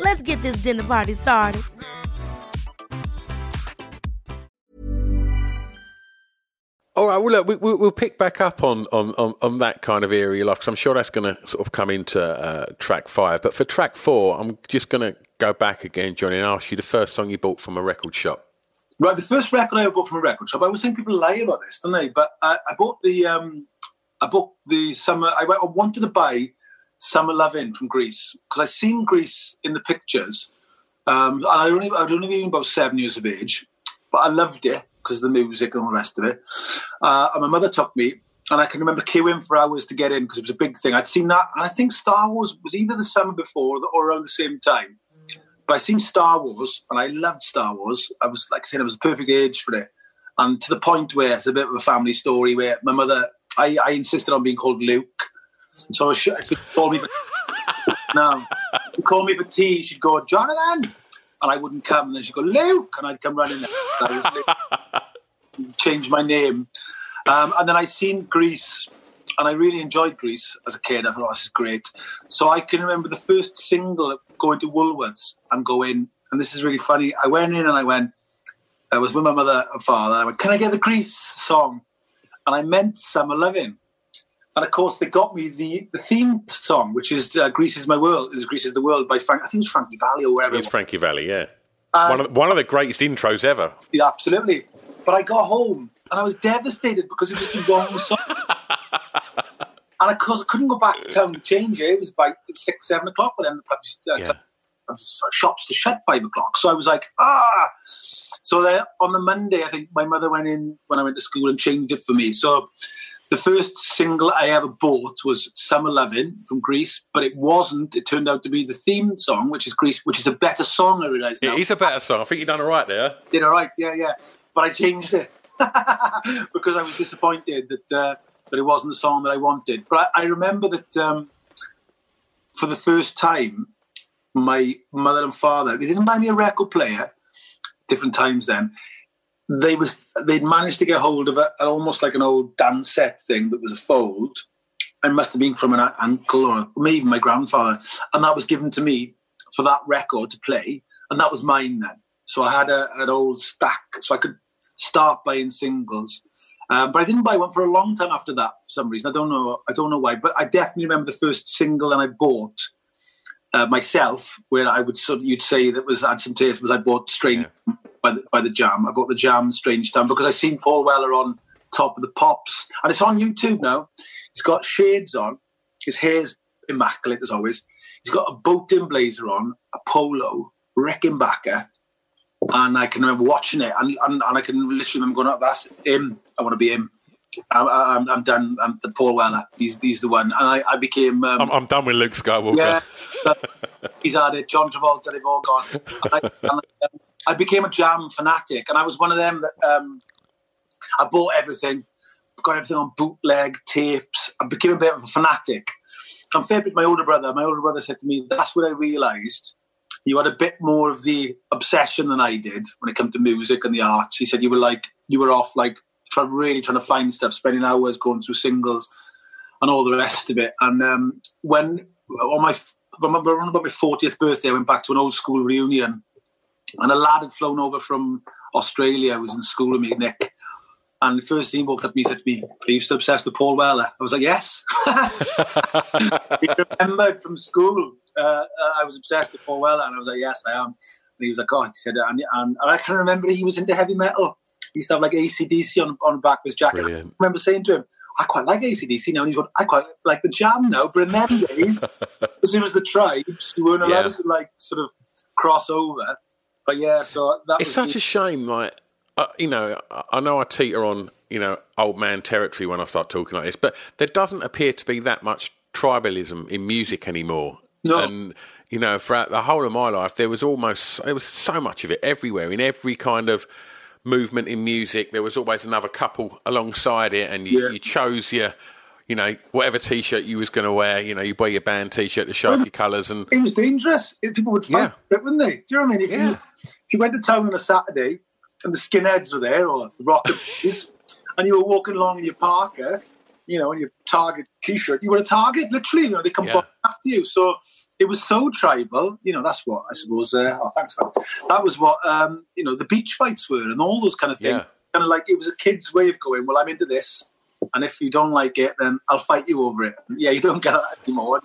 Let's get this dinner party started. All right. Well, look, we, we, we'll pick back up on, on, on, on that kind of area because I'm sure that's going to sort of come into uh, track five. But for track four, I'm just going to go back again, Johnny, and ask you the first song you bought from a record shop. Right, the first record I ever bought from a record shop. I was saying people lie about this, don't they? But I, I bought the um, I bought the summer. I, I wanted to buy Summer Lovin' from Grease because I seen Grease in the pictures, um, and I only I was only even about seven years of age, but I loved it because of the music and all the rest of it. Uh, and my mother took me, and I can remember queuing for hours to get in because it was a big thing. I'd seen that, and I think Star Wars was either the summer before or around the same time. But I seen Star Wars, and I loved Star Wars. I was like I said, I was the perfect age for it, and to the point where it's a bit of a family story where my mother, I, I insisted on being called Luke, so I should, if call me for no, if you call me for tea, she'd go Jonathan, and I wouldn't come, and then she'd go Luke, and I'd come running. Change my name. Um, and then I seen Grease, and I really enjoyed Grease as a kid. I thought oh, this is great. So I can remember the first single going to Woolworths and going, and this is really funny. I went in and I went. I was with my mother and father. I went, "Can I get the Grease song?" And I meant "Summer Loving." And of course, they got me the, the theme song, which is uh, "Grease Is My World." Is "Grease Is the World" by Frank? I think it's Frankie Valli or wherever. It's Frankie Valli, yeah. Um, one, of, one of the greatest intros ever. Yeah, absolutely. But I got home and I was devastated because it was the wrong song. and of course, I couldn't go back to town to change it. It was by six, seven o'clock, but then the pubs, uh, Yeah. shops to shut five o'clock. So I was like, ah. So then on the Monday, I think my mother went in when I went to school and changed it for me. So the first single I ever bought was "Summer Lovin'" from Grease, but it wasn't. It turned out to be the theme song, which is Grease, which is a better song. I realise now. It is a better song. I think you've done all right there. Did all right, yeah, yeah. But I changed it because I was disappointed that uh, that it wasn't the song that I wanted. But I, I remember that um, for the first time, my mother and father they didn't buy me a record player. Different times then. They was they'd managed to get hold of a, almost like an old dance set thing that was a fold. It must have been from an uncle or maybe my grandfather, and that was given to me for that record to play, and that was mine then. So I had a, an old stack, so I could start buying singles. Um, but I didn't buy one for a long time after that for some reason. I don't know. I don't know why. But I definitely remember the first single that I bought uh, myself, where I would sort of you'd say that was had some taste. Was I bought Strange by the, by the Jam? I bought the Jam Strange Town because I seen Paul Weller on Top of the Pops, and it's on YouTube now. He's got shades on. His hair's immaculate as always. He's got a boating blazer on, a polo, Rickenbacker, and I can remember watching it, and, and, and I can literally remember going, oh, "That's him. I want to be him." I'm, I'm, I'm done. I'm the Paul Weller. He's he's the one, and I, I became. Um, I'm, I'm done with Luke Skywalker. yeah, he's had it. John Travolta, they've all gone. I, I, I became a jam fanatic, and I was one of them that um, I bought everything, got everything on bootleg tapes. I became a bit of a fanatic. I'm fair with my older brother. My older brother said to me, "That's when I realised you had a bit more of the obsession than I did when it came to music and the arts." He said you were like you were off like try, really trying to find stuff, spending hours going through singles and all the rest of it. And um, when on my I remember around about my 40th birthday, I went back to an old school reunion, and a lad had flown over from Australia. was in school with me, Nick. And the first thing he walked up to me and said to me, Are you still obsessed with Paul Weller? I was like, Yes. he remembered from school uh, uh, I was obsessed with Paul Weller, and I was like, Yes, I am. And he was like, Oh, he said, and, and, and I can remember he was into heavy metal. He used to have like ACDC on, on the back of his jacket. Brilliant. I remember saying to him, I quite like ACDC now. And he's going, I quite like the jam now. But in them days, because it was the tribes, who weren't allowed Yeah. to like sort of cross over. But yeah, so It's such a shame, like uh, you know, I- I know I teeter on you know old man territory when I start talking like this, but there doesn't appear to be that much tribalism in music anymore. No. And you know, throughout the whole of my life, there was almost there was so much of it everywhere in every kind of movement in music. There was always another couple alongside it, and you, Yeah. you chose your. You know, whatever T-shirt you was going to wear, you know, you wear your band T-shirt to show off your colours, and it was dangerous. People would fight Yeah. it, wouldn't they? Do you know what I mean? If, Yeah. You, if you went to town on a Saturday and the skinheads were there or the rockers, and you were walking along in your Parker, you know, in your Target T-shirt, you were a target. Literally, you know, they come Yeah. after you. So it was so tribal. You know, that's what I suppose. Uh, oh, thanks. That was what um, you know the beach fights were, and all those kind of things. Yeah. Kind of like it was a kid's way of going. Well, I'm into this, and if you don't like it, then I'll fight you over it. Yeah, you don't get that anymore.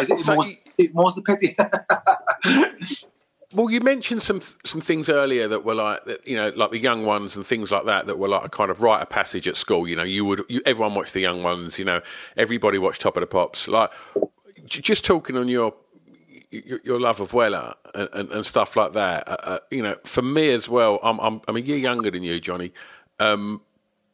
Is it So more's, you- it more's the pity? Well, you mentioned some some things earlier that were like that, you know, like the young ones and things like that that were like a kind of rite of passage at school. You know, you would you, everyone watched the young ones. You know, everybody watched Top of the Pops. Like j- just talking on your your, your love of Weller and, and, and stuff like that. Uh, uh, you know, for me as well, I'm I'm, I'm a year younger than you, Johnny, um,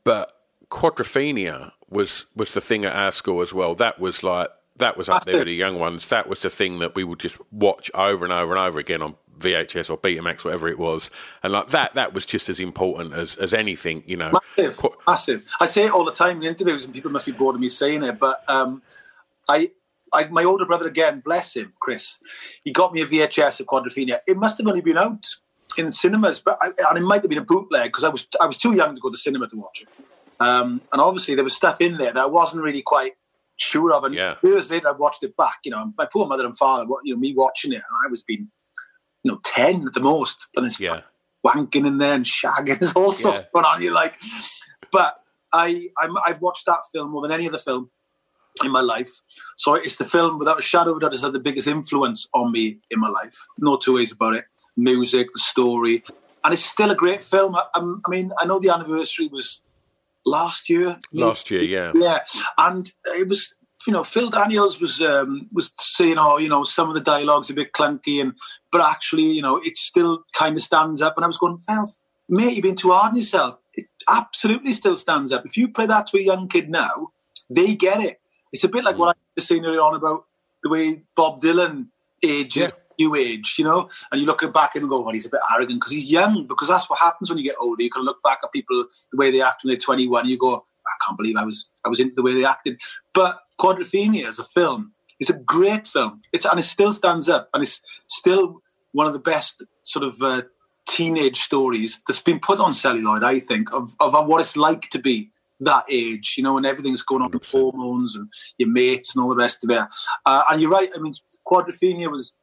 but Quadrophenia was was the thing at our school as well. That was like that was up there with the young ones. That was the thing that we would just watch over and over and over again on VHS or Betamax, whatever it was, and like that that was just as important as as anything. You know, massive, Qu- massive. I say it all the time in interviews, and people must be bored of me saying it. But um, I, I, my older brother again, bless him, Chris, he got me a VHS of Quadrophenia. It must have only been out in cinemas, but I, and it might have been a bootleg because I was I was too young to go to cinema to watch it. Um, and obviously there was stuff in there that I wasn't really quite sure of. And Yeah. years later, I watched it back. You know, my poor mother and father, you know, me watching it, and I was being, you know, ten at the most, and there's Yeah. wanking in there and shagging. There's all sorts Yeah. going on. You're like, but I, I'm, I've watched that film more than any other film in my life. So it's the film, without a shadow of a doubt, has had the biggest influence on me in my life. No two ways about it. Music, the story, and it's still a great film. I, I mean, I know the anniversary was last year. Last year, yeah. Yeah, and it was you know Phil Daniels was um, was saying oh you know some of the dialogue's a bit clunky and but actually you know it still kind of stands up. And I was going well mate you've been too hard on yourself. It absolutely still stands up. If you play that to a young kid now they get it. It's a bit like what I was saying earlier on about the way Bob Dylan ages Yeah. new age you know? And you look back and go well he's a bit arrogant because he's young because that's what happens when you get older. You can look back at people the way they act when they're 21 and you go I can't believe I was I was into the way they acted. But Quadrophenia as a film, it's a great film. It's and it still stands up, and it's still one of the best sort of uh, teenage stories that's been put on celluloid. I think of of what it's like to be that age, you know, and everything's going on with 100%. hormones and your mates and all the rest of it. Uh, and you're right. I mean, Quadrophenia was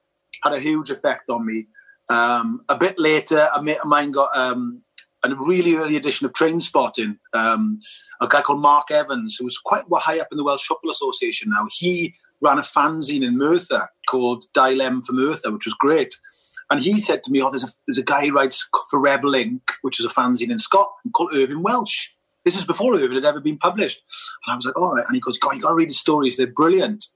had a huge effect on me. Um, a bit later, a mate of mine got um, a really early edition of Trainspotting. Um, a guy called Mark Evans, who's quite high up in the Welsh Football Association now. He ran a fanzine in Merthyr called Dilem for Merthyr, which was great. And he said to me, "Oh, there's a there's a guy who writes for Rebel Inc., which is a fanzine in Scotland called Irvine Welsh. This was before Irving had ever been published." And I was like, "All right." And he goes, "God, you got to read his stories; they're brilliant."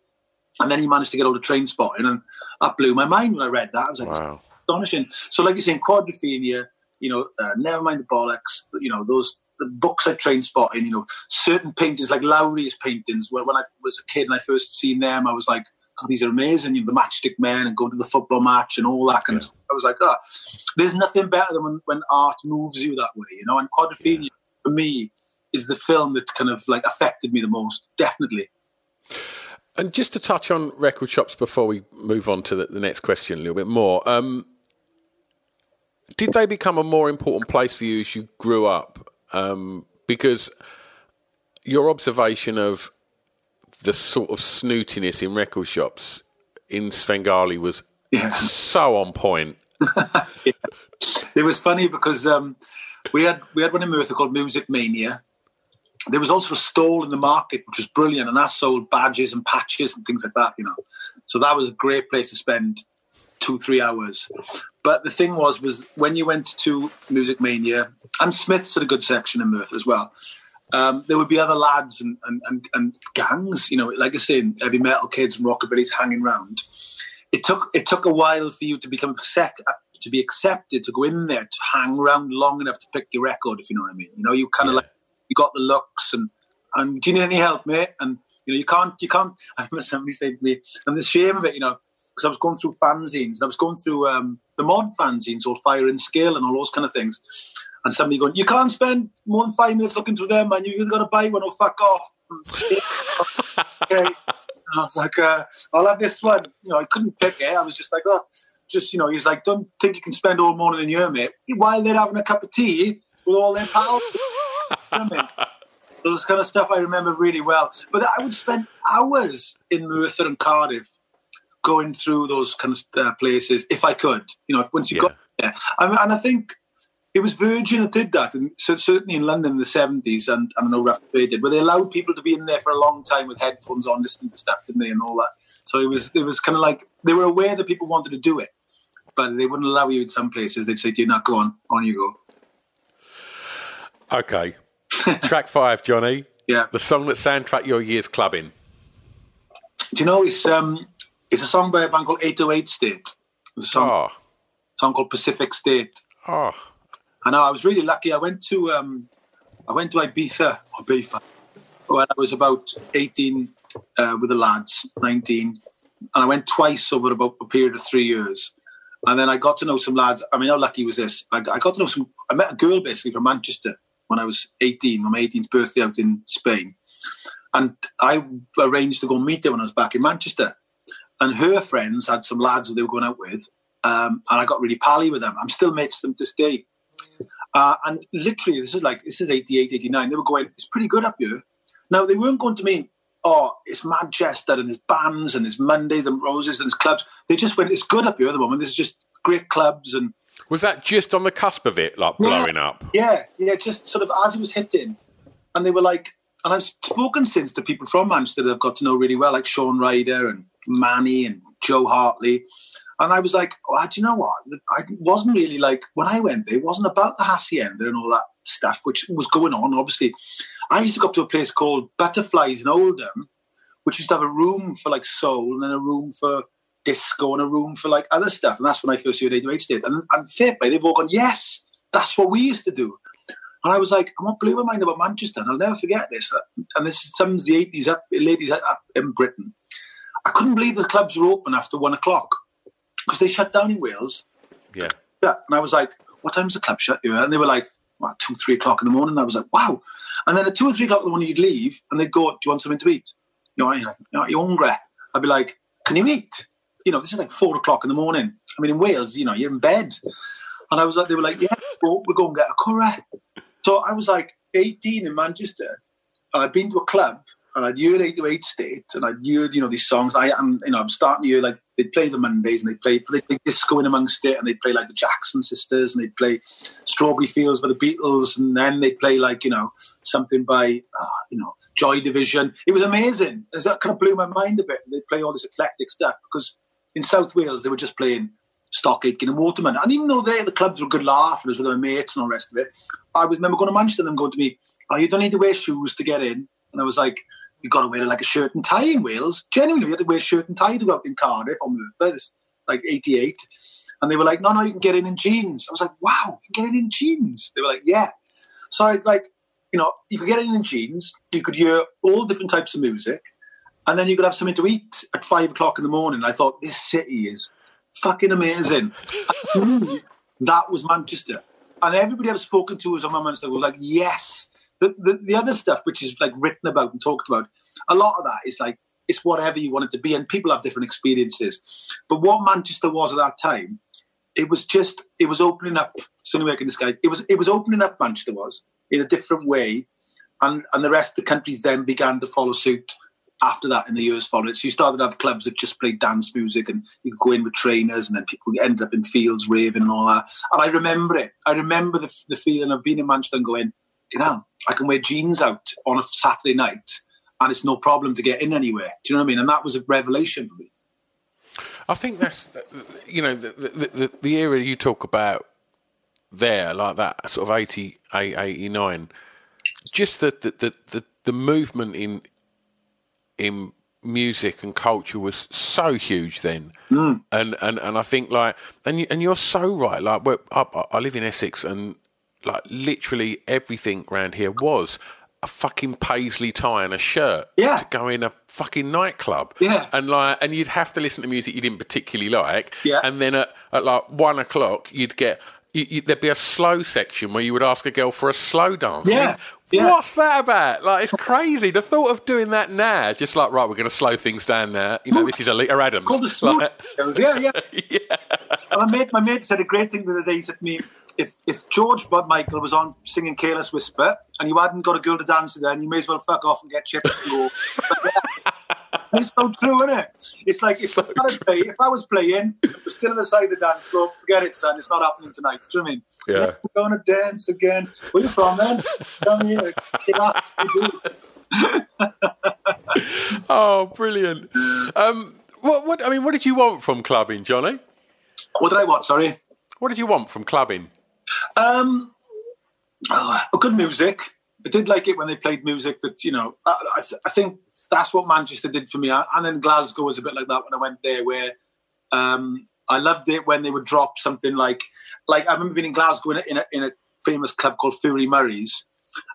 And then he managed to get all the Trainspotting, and that blew my mind when I read that. I was like, Wow. astonishing. So, like you're saying, Quadrophenia, you know, uh, never mind the bollocks. You know, those the books I Trainspotting. You know, certain paintings like Lowry's paintings. When when I was a kid and I first seen them, I was like, God, these are amazing. You know, the Matchstick Men and going to the football match and all that kind of Yeah. stuff. I was like, oh, there's nothing better than when, when art moves you that way. You know, and Quadrophenia for me is the film that kind of like affected me the most. Definitely. And just to touch on record shops before we move on to the, the next question a little bit more, um, did they become a more important place for you as you grew up? Um, because your observation of the sort of snootiness in record shops in Svengali was Yeah. so on point. It was funny because um, we had we had one in Merthyr called Music Mania. There was also a stall in the market which was brilliant, and that sold badges and patches and things like that. You know, so that was a great place to spend two three hours. But the thing was, was when you went to Music Mania, and Smiths had a good section in Merthyr as well. Um, there would be other lads and, and, and, and gangs, you know, like I say, heavy metal kids and rockabillys hanging around it took it took a while for you to become accept, to be accepted to go in there to hang around long enough to pick your record if you know what I mean. You know, you kind of Yeah. like you got the looks and and do you need any help, mate? And you know, you can't you can't. I remember somebody saying to me, and the shame of it, you know, because I was going through fanzines and I was going through um, the mod fanzines, all Fire and Scale and all those kind of things. And somebody going, you can't spend more than five minutes looking through them, man. You either got to buy one or fuck off. okay. I was like, uh, I'll have this one. You know, I couldn't pick it. I was just like, oh, just, you know, he's like, don't think you can spend all morning in your mate, while they're having a cup of tea with all their pals. You know I mean? Those kind of stuff I remember really well. But I would spend hours in Merthyr and Cardiff going through those kind of uh, places if I could. You know, once you Yeah. got there. I mean, and I think it was Virgin that did that, and so certainly in London in the seventies, and, and I know Rough Trade did, where they allowed people to be in there for a long time with headphones on, listening to stuff, didn't they, and all that. So it was it was kind of like they were aware that people wanted to do it, but they wouldn't allow you in some places. They'd say, "Do you not go on? On you go." Okay. Track five, Johnny. Yeah. The song that soundtrack your year's clubbing. Do you know it's um it's a song by a band called 808 State. It's a song, Oh, song called Pacific State. oh, I know I was really lucky. I went to um, I went to Ibiza, Ibiza when I was about eighteen uh, with the lads, nineteen, and I went twice over about a period of three years. And then I got to know some lads. I mean, how lucky was this? I, I got to know some. I met a girl basically from Manchester when I was eighteen, on my 18th birthday out in Spain, and I arranged to go meet her when I was back in Manchester. And her friends had some lads who they were going out with, um, and I got really pally with them. I'm still mates with them to this day. Uh, and literally, this is like, this is 88, 89. They were going, it's pretty good up here. Now, they weren't going to mean, oh, it's Manchester and there's bands and there's Mondays and Roses and there's clubs. They just went, it's good up here at the moment. There's just great clubs and Was that just on the cusp of it, like blowing up? yeah, yeah, just sort of as it was hitting. And they were like, and I've spoken since to people from Manchester that I've got to know really well, like Shaun Ryder and Manny and Joe Hartley. And I was like, oh, do you know what? I wasn't really like, when I went there, it wasn't about the Hacienda and all that stuff, which was going on, obviously. I used to go up to a place called Butterflies in Oldham, which used to have a room for like soul and then a room for disco and a room for like other stuff. And that's when I first heard 808 State. And, and fair play, they've all gone, yes, that's what we used to do. And I was like, I'm not blew my mind about Manchester, and I'll never forget this. Uh, and this is some of the 80s up, ladies up in Britain. I couldn't believe the clubs were open after one o'clock because they shut down in Wales. Yeah. Yeah. And I was like, what time's the club shut? And they were like, well, two, three o'clock in the morning. And I was like, wow. And then at two or three o'clock in the morning, you'd leave and they'd go, do you want something to eat? You know, you know, you know, you're hungry. I'd be like, can you eat? You know, this is like four o'clock in the morning. I mean, in Wales, you know, you're in bed. And I was like, they were like, yeah, we'll, we'll go and get a curry. So I was like 18 in Manchester and I'd been to a club and I'd heard 808 State and I'd heard, you know, these songs. I am, you know, I'm starting to hear like they'd play the Mondays and they'd play, they'd play disco in amongst it and they'd play like the Jackson Sisters and they'd play Strawberry Fields by the Beatles and then they'd play like, you know, something by, uh, you know, Joy Division. It was amazing. That kind of blew my mind a bit. They'd play all this eclectic stuff because in South Wales they were just playing Stock Aitken and Waterman. And even though they, the clubs were good laugh and it was with their mates and all the rest of it, I remember going to Manchester and them going to me, oh, you don't need to wear shoes to get in. And I was like, you got to wear like a shirt and tie in Wales. Genuinely, you had to wear shirt and tie to go out in Cardiff or Merthyr, like 88. And they were like, no, no, you can get in in jeans. I was like, wow, you can get in in jeans. They were like, yeah. So I like, you know, you could get in in jeans. You could hear all different types of music. And then you could have something to eat at five o'clock in the morning. I thought, this city is fucking amazing. That was Manchester. And everybody I've spoken to was on my Manchester was like, yes. The, the, the other stuff, which is like written about and talked about, a lot of that is like, it's whatever you want it to be. And people have different experiences. But what Manchester was at that time, it was just, it was opening up. Work in the Sky. It was, it was opening up, Manchester was, in a different way. And, and the rest of the countries then began to follow suit after that in the years following. So you started to have clubs that just played dance music and you could go in with trainers and then people ended up in fields raving and all that. And I remember it. I remember the, the feeling of being in Manchester and going, you know, I can wear jeans out on a Saturday night and it's no problem to get in anywhere. Do you know what I mean? And that was a revelation for me. I think that's you know the the, the, the era you talk about there, like that sort of 88, 89, just the, the, the, the movement in in music and culture was so huge then, Mm. and and and I think like and you, and you're so right. Like we're, I, I live in Essex, and like literally everything around here was a fucking paisley tie and a shirt Yeah. to go in a fucking nightclub. Yeah. and like and you'd have to listen to music you didn't particularly like. Yeah. and then at, at like one o'clock you'd get. You, you, there'd be a slow section where you would ask a girl for a slow dance. Yeah, yeah. What's that about? Like, it's crazy. The thought of doing that now, just like, right, we're going to slow things down now. You know, this is Oleta Adams. Called the smooth Like-. Yeah, yeah. And my mate, my mate said a great thing the other day. He said to me, if, if George Bob Michael was on singing Careless Whisper and you hadn't got a girl to dance with, then you may as well fuck off and get chips. it's so true, isn't it? It's like if, So I was play, if I was playing, we're still on the side of the dance floor, forget it, son. It's not happening tonight. Do you know what I mean? Yeah. We're going to dance again. Where you from, man? Down here. Yeah, you do. oh, brilliant. Um, what, what, I mean, what did you want from clubbing, Johnny? What did I want? Sorry. What did you want from clubbing? Um, oh, good music. I did like it when they played music that you know. I, I, th- I think that's what Manchester did for me, and then Glasgow was a bit like that when I went there, where um, I loved it when they would drop something like, like I remember being in Glasgow in a, in a, in a famous club called Fury Murry's,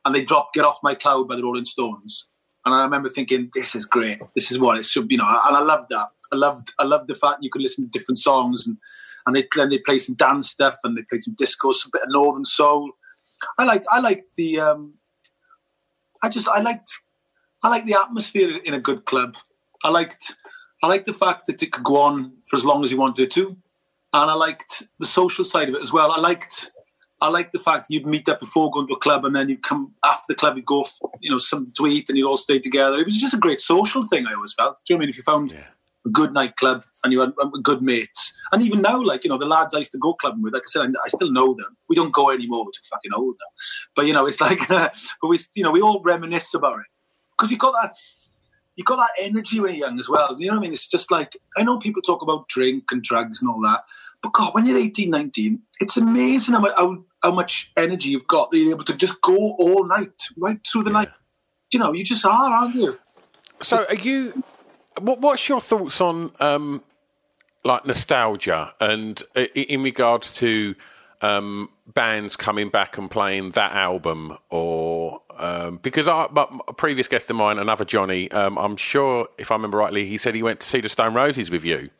and they dropped "Get Off My Cloud" by the Rolling Stones, and I remember thinking, "This is great. This is what it should," Be. you know. And I loved that. I loved, I loved the fact you could listen to different songs and and they then they play some dance stuff and they play some disco, some bit of northern soul. I like I like the um, I just I liked I like the atmosphere in a good club. I liked I liked the fact that it could go on for as long as you wanted it to, and I liked the social side of it as well. I liked I like the fact you'd meet up before going to a club, and then you'd come after the club, you'd go, f- you know, something to eat, and you'd all stay together. It was just a great social thing. I always felt. Do you know what I mean? If you found a good nightclub and you had um, good mates, and even now, like you know, the lads I used to go clubbing with, like I said, I, I still know them. We don't go anymore; we're too fucking old now. But you know, it's like, but we, you know, we all reminisce about it because you got that you got that energy when you're young as well. You know what I mean? It's just like, I know people talk about drink and drugs and all that, but God, when you're 18, 19, it's amazing how, how, how much energy you've got that you're able to just go all night, right through the night. You know, you just are, aren't you? So, are you? What, what's your thoughts on um, like nostalgia and uh, in regards to um, bands coming back and playing that album, or um, because I, but a previous guest of mine, another Johnny, um, I'm sure if I remember rightly, he said he went to see the Stone Roses with you.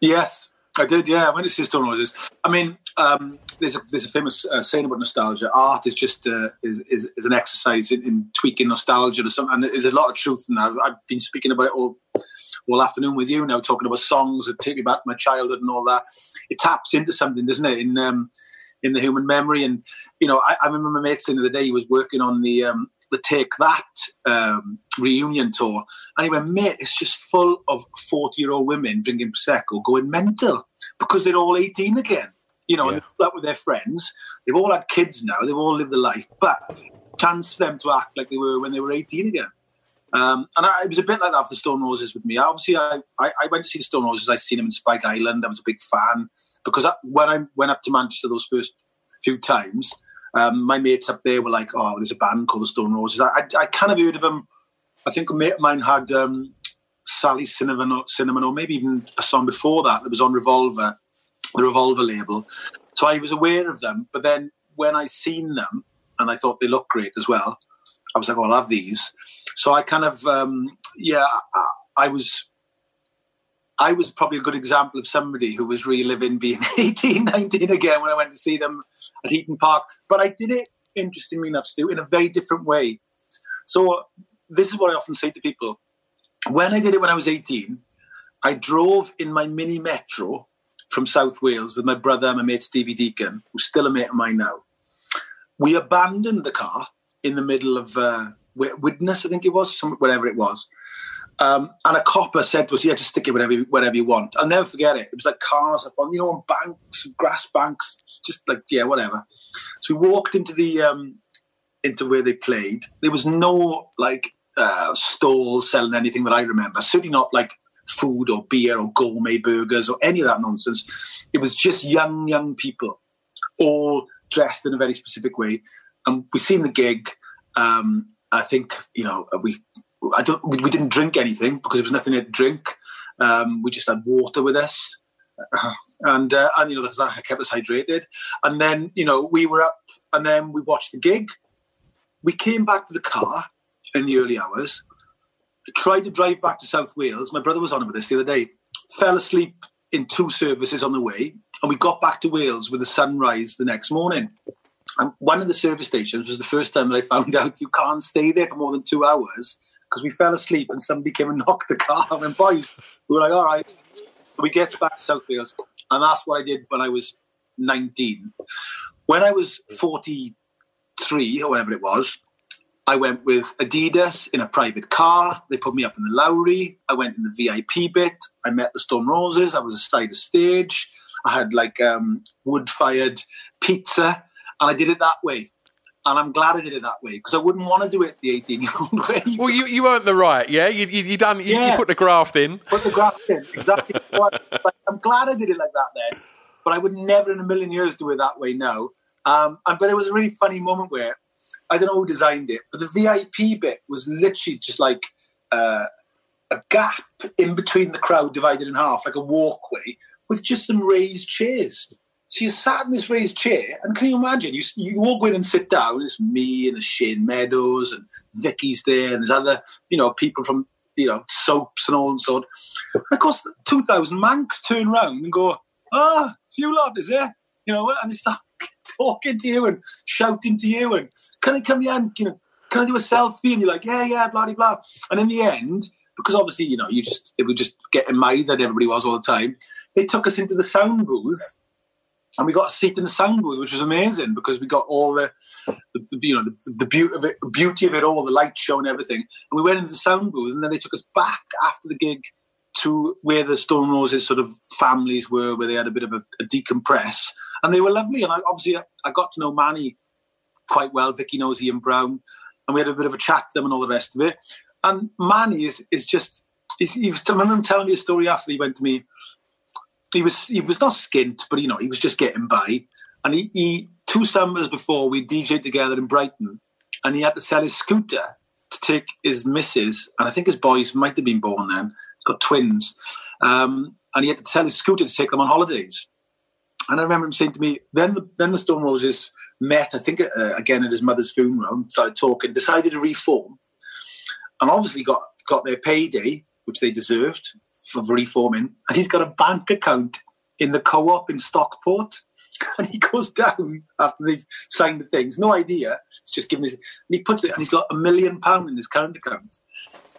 Yes, I did. Yeah, I went to see the Stone Roses. I mean, um, there's a there's a famous uh, saying about nostalgia. Art is just uh, is, is, is an exercise in, in tweaking nostalgia or something. And there's a lot of truth in that. I've been speaking about it all all afternoon with you now, talking about songs that take me back to my childhood and all that. It taps into something, doesn't it? In um, in the human memory. And you know, I, I remember my mate saying the other day he was working on the um, the Take That um, reunion tour, and he went, "Mate, it's just full of forty year old women drinking prosecco, going mental because they're all eighteen again." You know, and they're out with their friends. They've all had kids now. They've all lived a life, but chance for them to act like they were when they were eighteen again. Um, and I, it was a bit like that for the Stone Roses with me. Obviously, I, I, I went to see the Stone Roses. I seen them in Spike Island. I was a big fan because I, when I went up to Manchester those first few times, um, my mates up there were like, "Oh, there's a band called the Stone Roses." I, I, I kind of heard of them. I think a mate of mine had um, Sally Cinnamon or, Cinnamon, or maybe even a song before that that was on Revolver, the Revolver label. So I was aware of them. But then when I seen them and I thought they looked great as well, I was like, "Oh, I'll have these." So I kind of, um, yeah, I, I was I was probably a good example of somebody who was reliving being 18, 19 again when I went to see them at Heaton Park. But I did it, interestingly enough, Stu, in a very different way. So this is what I often say to people. When I did it when I was 18, I drove in my mini metro from South Wales with my brother and my mate Stevie Deacon, who's still a mate of mine now. We abandoned the car in the middle of uh, Widnes, I think it was, some, whatever it was. Um, and a copper said to us, "Yeah, just stick it whatever whatever you want." I'll never forget it. It was like cars up on you know on banks, grass banks, just like yeah, whatever. So we walked into the um, into where they played. There was no like uh, stalls selling anything that I remember. Certainly not like food or beer or gourmet burgers or any of that nonsense. It was just young young people, all dressed in a very specific way. And we seen the gig. Um, I think you know we I don't. We, we didn't drink anything because there was nothing to drink. Um, we just had water with us, uh, and uh, and you know that kept us hydrated. And then you know we were up, and then we watched the gig. We came back to the car in the early hours. Tried to drive back to South Wales. My brother was on with this the other day. Fell asleep in two services on the way, and we got back to Wales with the sunrise the next morning. And one of the service stations was the first time that I found out you can't stay there for more than two hours because we fell asleep and somebody came and knocked the car. And boys, we were like, all right. We get back to South Wales, and that's what I did when I was 19. When I was 43 or whatever it was, I went with Adidas in a private car. They put me up in the Lowry. I went in the VIP bit. I met the Stone Roses. I was a side of stage. I had like um, wood fired pizza, and I did it that way and I'm glad I did it that way because I wouldn't want to do it the 18 year old way. Well, you, you earned the right, yeah. You you, you done you, Yeah. you put the graft in. Put the graft in exactly. But I'm glad I did it like that then, but I would never in a million years do it that way now. Um, and but it was a really funny moment where I don't know who designed it, but the VIP bit was literally just like uh, a gap in between the crowd divided in half, like a walkway with just some raised chairs. So you sat in this raised chair, and can you imagine? You you all go in and sit down. It's me and Shane Meadows and Vicky's there, and there's other you know people from you know soaps and all and so on. And of course, two thousand Mancs turn round and go, "Ah, it's you lot, is it?" You know, and they start talking to you and shouting to you and can I come in? you know can I do a selfie? And you're like, yeah, yeah, blah blah blah. And in the end, because obviously you know you just it would just get mired that everybody was all the time. They took us into the sound booth and we got a seat in the sound booth, which was amazing because we got all the, the, the you know the, the beauty of it, beauty of it all, the light show and everything. And we went into the sound booth, and then they took us back after the gig to where the Stone Roses sort of families were, where they had a bit of a, a decompress, and they were lovely. And I, obviously, I got to know Manny quite well. Vicky knows Ian Brown, and we had a bit of a chat them and all the rest of it. And Manny is is just. He's, he was, telling me a story after he went to me he was he was not skint, but you know he was just getting by. And he, he two summers before we DJed together in Brighton, and he had to sell his scooter to take his missus, and I think his boys might have been born then. He's got twins, um, and he had to sell his scooter to take them on holidays. And I remember him saying to me, then the, then the Stone Roses met, I think uh, again at his mother's funeral, started talking, decided to reform, and obviously got got their payday, which they deserved for reforming, and he's got a bank account in the co-op in Stockport. And he goes down after they've signed the things, no idea. It's just giving his, and he puts it, and he's got a million pound in his current account.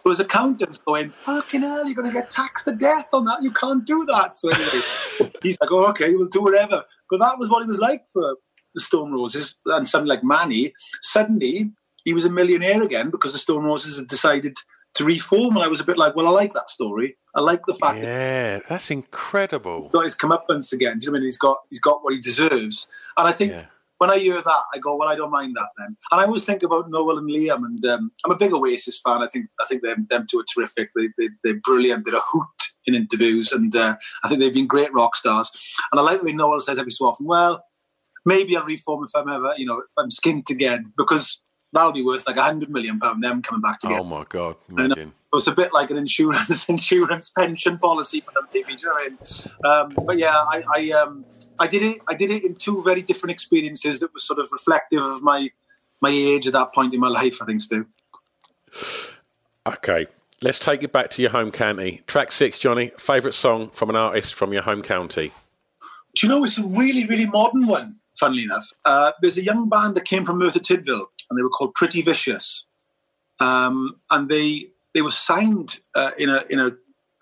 But his accountant's going, fucking hell, you're going to get taxed to death on that. You can't do that. So anyway, he's like, oh, okay, we'll do whatever. But that was what it was like for the Stone Roses and something like Manny. Suddenly, he was a millionaire again because the Stone Roses had decided to reform. And I was a bit like, well, I like that story. I like the fact yeah, that that's incredible. He's got his comeuppance again. Do you know what I mean? He's got he's got what he deserves. And I think Yeah. when I hear that, I go, well, I don't mind that then. And I always think about Noel and Liam, and um, I'm a big Oasis fan. I think I think them them two are terrific. They, they they're brilliant. They're a hoot in interviews, and uh, I think they've been great rock stars. And I like the way Noel says every so often, well, maybe I'll reform if I'm ever, you know, if I'm skint again, because that'll be worth like a hundred million pound. Them coming back together. Oh my god! Imagine. It was a bit like an insurance insurance pension policy for them, maybe. Do you know? Um, but yeah, I I, um, I did it. I did it in two very different experiences that was sort of reflective of my my age at that point in my life. I think, Stu. Okay, let's take it back to your home county. Track six, Johnny. Favorite song from an artist from your home county. Do you know it's a really really modern one? Funnily enough, uh, there's a young band that came from Merthyr Tydfil, and they were called Pretty Vicious, um, and they they were signed uh, in a in a,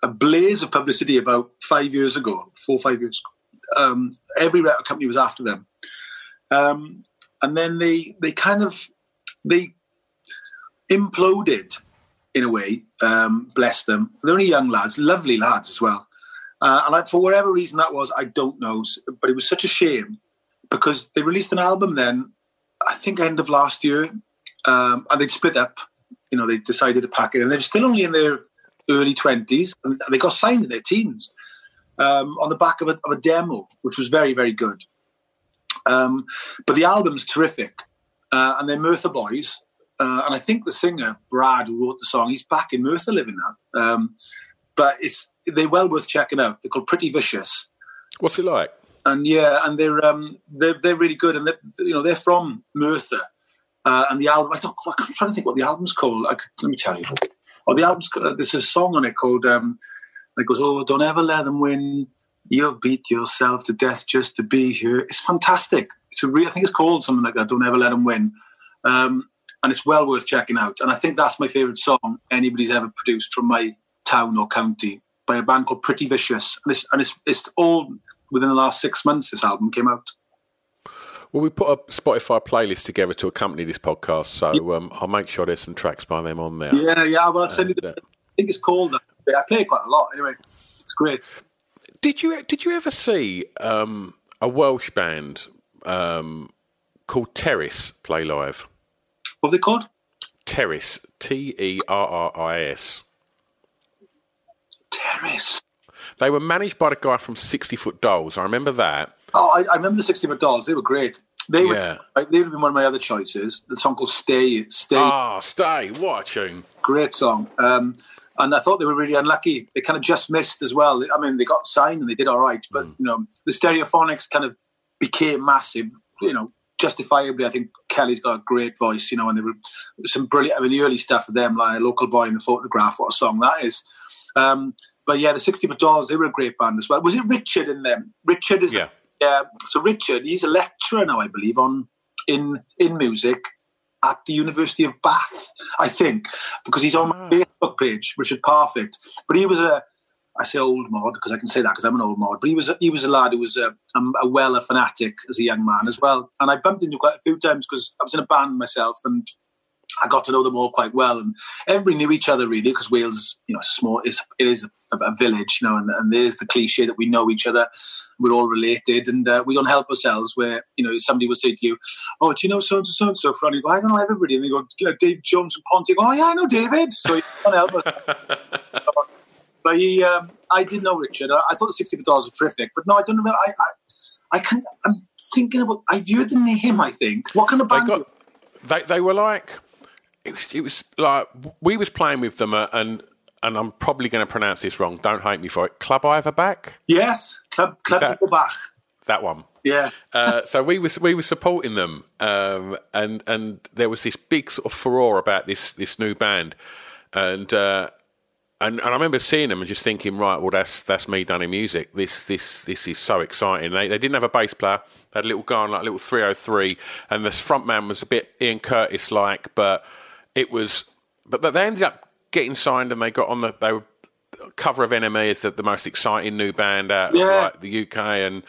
a blaze of publicity about five years ago, four or five years. ago. Um, every record company was after them, um, and then they they kind of they imploded in a way. Um, bless them. They're only young lads, lovely lads as well. Uh, and I, for whatever reason that was, I don't know. But it was such a shame because they released an album then, I think end of last year, um, and they'd split up. You know, they decided to pack it, and they're still only in their early twenties, and they got signed in their teens um, on the back of a, of a demo, which was very, very good. Um, but the album's terrific, uh, and they're Merthyr boys, uh, and I think the singer Brad, who wrote the song, he's back in Merthyr living now. Um, but it's they're well worth checking out. They're called Pretty Vicious What's it like? And yeah, and they're um, they're they're really good, and they're, you know they're from Merthyr, uh, and the album I don't I'm trying to think what the album's called. I could, let me tell you. Oh, the album's called- there's a song on it called um, it goes oh don't ever let them win. You'll beat yourself to death just to be here. It's fantastic. It's a real. I think it's called something like that. Don't ever let them win. Um, and it's well worth checking out. And I think that's my favourite song anybody's ever produced from my town or county by a band called Pretty Vicious. And it's and it's it's all within the last six months. This album came out. Well, we put a Spotify playlist together to accompany this podcast, so um, I'll make sure there's some tracks by them on there. Yeah, yeah. Well, I'll send you. And, The, uh, I think it's called. I play quite a lot. Anyway, it's great. Did you did you ever see um, a Welsh band um, called Terris play live? What are they called? Terris, T E R R I S. Terris. They were managed by the guy from Sixty Foot Dolls. I remember that. Oh, I, I remember the 60 Foot Dolls. They were great. They were. Yeah. like, They would have been one of my other choices. The song called "Stay." Stay. Ah, stay. What a tune! great song. Um, and I thought they were really unlucky. They kind of just missed as well. I mean, they got signed and they did all right, but Mm. you know, the Stereophonics kind of became massive. You know, justifiably, I think Kelly's got a great voice. You know, and there were some brilliant. I mean, the early stuff of them, like "Local Boy in the Photograph," what a song that is. Um, but yeah, the Sixty Foot Dolls, they were a great band as well. Was it Richard in them? Richard is Yeah. yeah. So Richard, he's a lecturer now, I believe, on in in music at the University of Bath, I think, because he's on my hmm. Facebook page, Richard Parfitt. But he was a, I say old mod because I can say that because I'm an old mod. But he was he was a lad who was a, um, a Weller fanatic as a young man as well. And I bumped into quite a few times because I was in a band myself and I got to know them all quite well. And everybody knew each other really because Wales, you know, small. It's, it is a, a village, you know, and, and, there's the cliche that we know each other. We're all related, and uh, we don't help ourselves. Where you know somebody will say to you, "Oh, do you know so and so so and so?" And you go, "I don't know everybody," and they go, "Dave Jones from Ponty." Oh, yeah, I know David. So you can't help us. But he, um, I did know Richard. I, I thought the sixty dollars were terrific, but no, I don't know. I, I, I can. I'm thinking about. I viewed the name. I think. What kind of band? They, got, they, they were like. It was. It was like we was playing with them, uh, and and I'm probably going to pronounce this wrong. Don't hate me for it. Club Iverback. Yes, Club Club Iverback. That one. Yeah. uh, so we was we were supporting them, um, and and there was this big sort of furore about this this new band, and uh, and, and I remember seeing them and just thinking, right, well, that's that's me done in music. This this this is so exciting. They, they didn't have a bass player. They had a little guy on like a little 303, and the front man was a bit Ian Curtis like, but it was. But they ended up getting signed, and they got on the they were cover of NME as the, the most exciting new band out yeah. of like the UK, and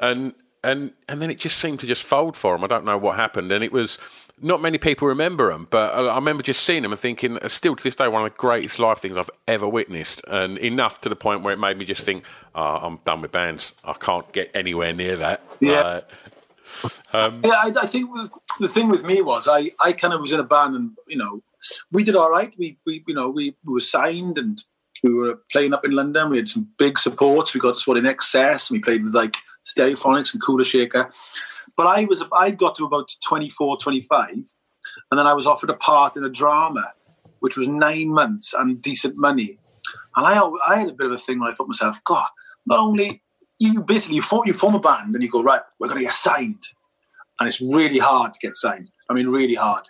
and and and then it just seemed to just fold for them. I don't know what happened, and it was not many people remember them, but I remember just seeing them and thinking, uh, still to this day, one of the greatest live things I've ever witnessed, and enough to the point where it made me just think, oh, I'm done with bands. I can't get anywhere near that. Yeah. um, yeah, I, I think the thing with me was I, I kind of was in a band, and you know, we did all right. We, we you know, we, we were signed and we were playing up in London. We had some big supports. We got to what INXS, and we played with like Stereophonics and Kula Shaker. But I was I got to about 24, 25, and then I was offered a part in a drama, which was nine months and decent money. And I I had a bit of a thing where I thought myself, God, not only you basically you form, you form a band and you go right, we're going to get signed, and it's really hard to get signed. I mean, really hard.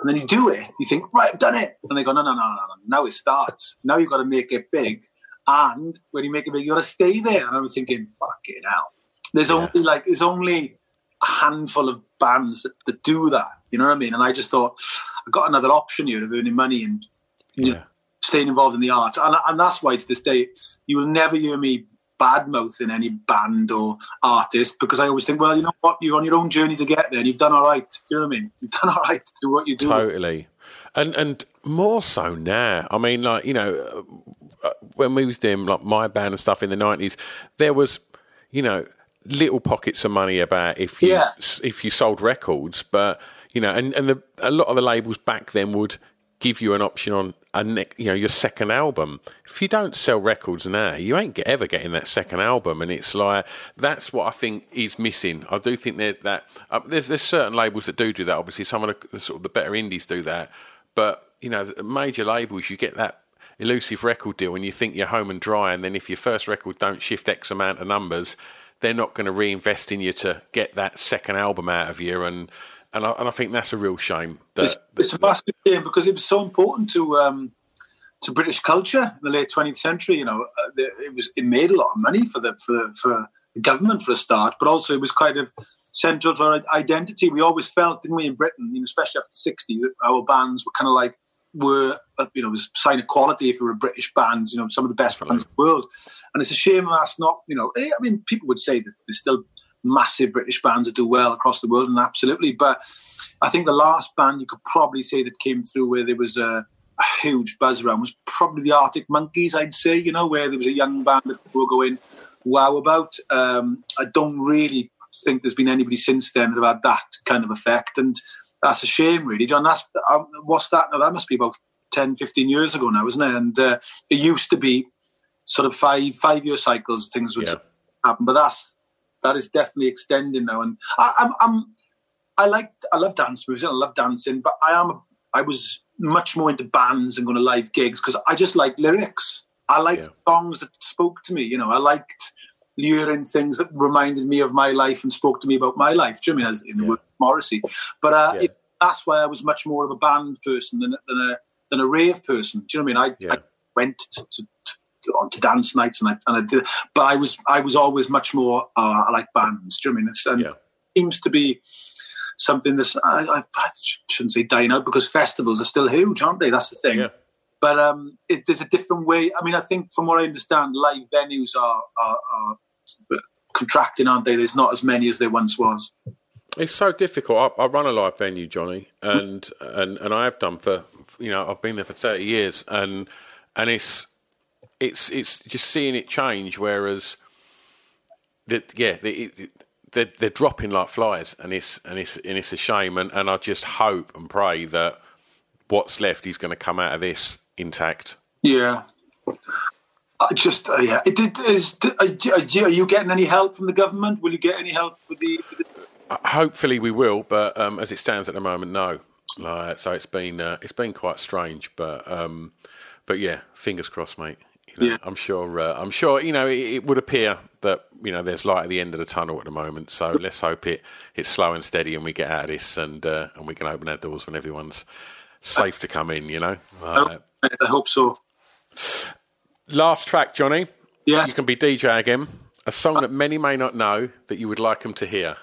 And then you do it, you think, right, I've done it. And they go, no, no, no, no, no. Now it starts. Now you've got to make it big. And when you make it big, you got to stay there. And I'm thinking, fuck it out. There's yeah. only like, there's only a handful of bands that, that, do that. You know what I mean? And I just thought I've got another option here of earning money and you know, staying involved in the arts. And, and that's why to this day you will never hear me badmouth in any band or artist because I always think, well, you know what, you're on your own journey to get there, and you've done all right. Do you know what I mean? You've done all right to do what you do. Totally, and and more so now. I mean, like you know, uh, when we was doing like my band and stuff in the nineties, there was, you know little pockets of money about if you yeah. if you sold records, but you know, and and the, a lot of the labels back then would give you an option on a you know your second album. If you don't sell records now, you ain't get, ever getting that second album, and it's like that's what I think is missing. I do think that that uh, there's there's certain labels that do do that. Obviously, some of the sort of the better indies do that, but you know, major labels you get that elusive record deal, and you think you're home and dry, and then if your first record don't shift X amount of numbers they're not going to reinvest in you to get that second album out of you. And and I, and I think that's a real shame. That, it's, it's, a massive shame because it was so important to um, to British culture in the late 20th century. You know, uh, it was it made a lot of money for the for for the government for a start, but also it was kind of central to our identity. We always felt, didn't we, in Britain, you know, especially after the 60s, that our bands were kind of like were uh, you know was sign of quality if you were a British band, you know some of the best bands in the world, and it's a shame that's not you know eh, I mean people would say that there's still massive British bands that do well across the world, and absolutely, but I think the last band you could probably say that came through where there was a, a huge buzz around was probably the Arctic Monkeys, I'd say, you know, where there was a young band that people were going wow about. Um, I don't really think there's been anybody since then that have had that kind of effect, and that's a shame, really, John. That's um, what's that? Now that must be about 10, 15 years ago now, isn't it? And uh, it used to be sort of five five year cycles. Things would yeah. happen, but that's that is definitely extending now. And I, I'm, I'm I like I love dance music. I love dancing, but I am I was much more into bands and going to live gigs because I just like lyrics. I liked yeah. songs that spoke to me. You know, I liked luring things that reminded me of my life and spoke to me about my life. Do you know I mean as in the yeah. word Morrissey? But uh, yeah. it, that's why I was much more of a band person than, than a than a rave person. Do you know what I mean? I. I went to, to, to, on to dance nights and I, and I did, but I was I was always much more uh, I like bands. Do you know I mean? It's, and yeah. it seems to be something that's I, I, shouldn't say dying out because festivals are still huge, aren't they? That's the thing. Yeah. But um, it, there's a different way. I mean, I think from what I understand, live venues are, are, are contracting, aren't they? There's not as many as there once was. It's so difficult. I, I run a live venue, Jonny, and and and I have done for you know I've been there for thirty years, and and it's it's it's just seeing it change. Whereas, the, yeah, the, they're, they're dropping like flies, and it's and it's and it's a shame. And, and I just hope and pray that what's left is going to come out of this intact. Yeah. I just uh, yeah. It did. Is are you getting any help from the government? Will you get any help for the? For the... Uh, hopefully, we will. But um, as it stands at the moment, no. Like, so it's been uh, it's been quite strange, but um, but yeah, fingers crossed, mate. You know, Yeah. I'm sure. Uh, I'm sure. You know, it, it would appear that you know there's light at the end of the tunnel at the moment. So let's hope it it's slow and steady, and we get out of this, and uh, and we can open our doors when everyone's safe to come in. You know. Uh, I hope so. last track, Jonny. Yes. You can be DJ again. A song that many may not know that you would like them to hear.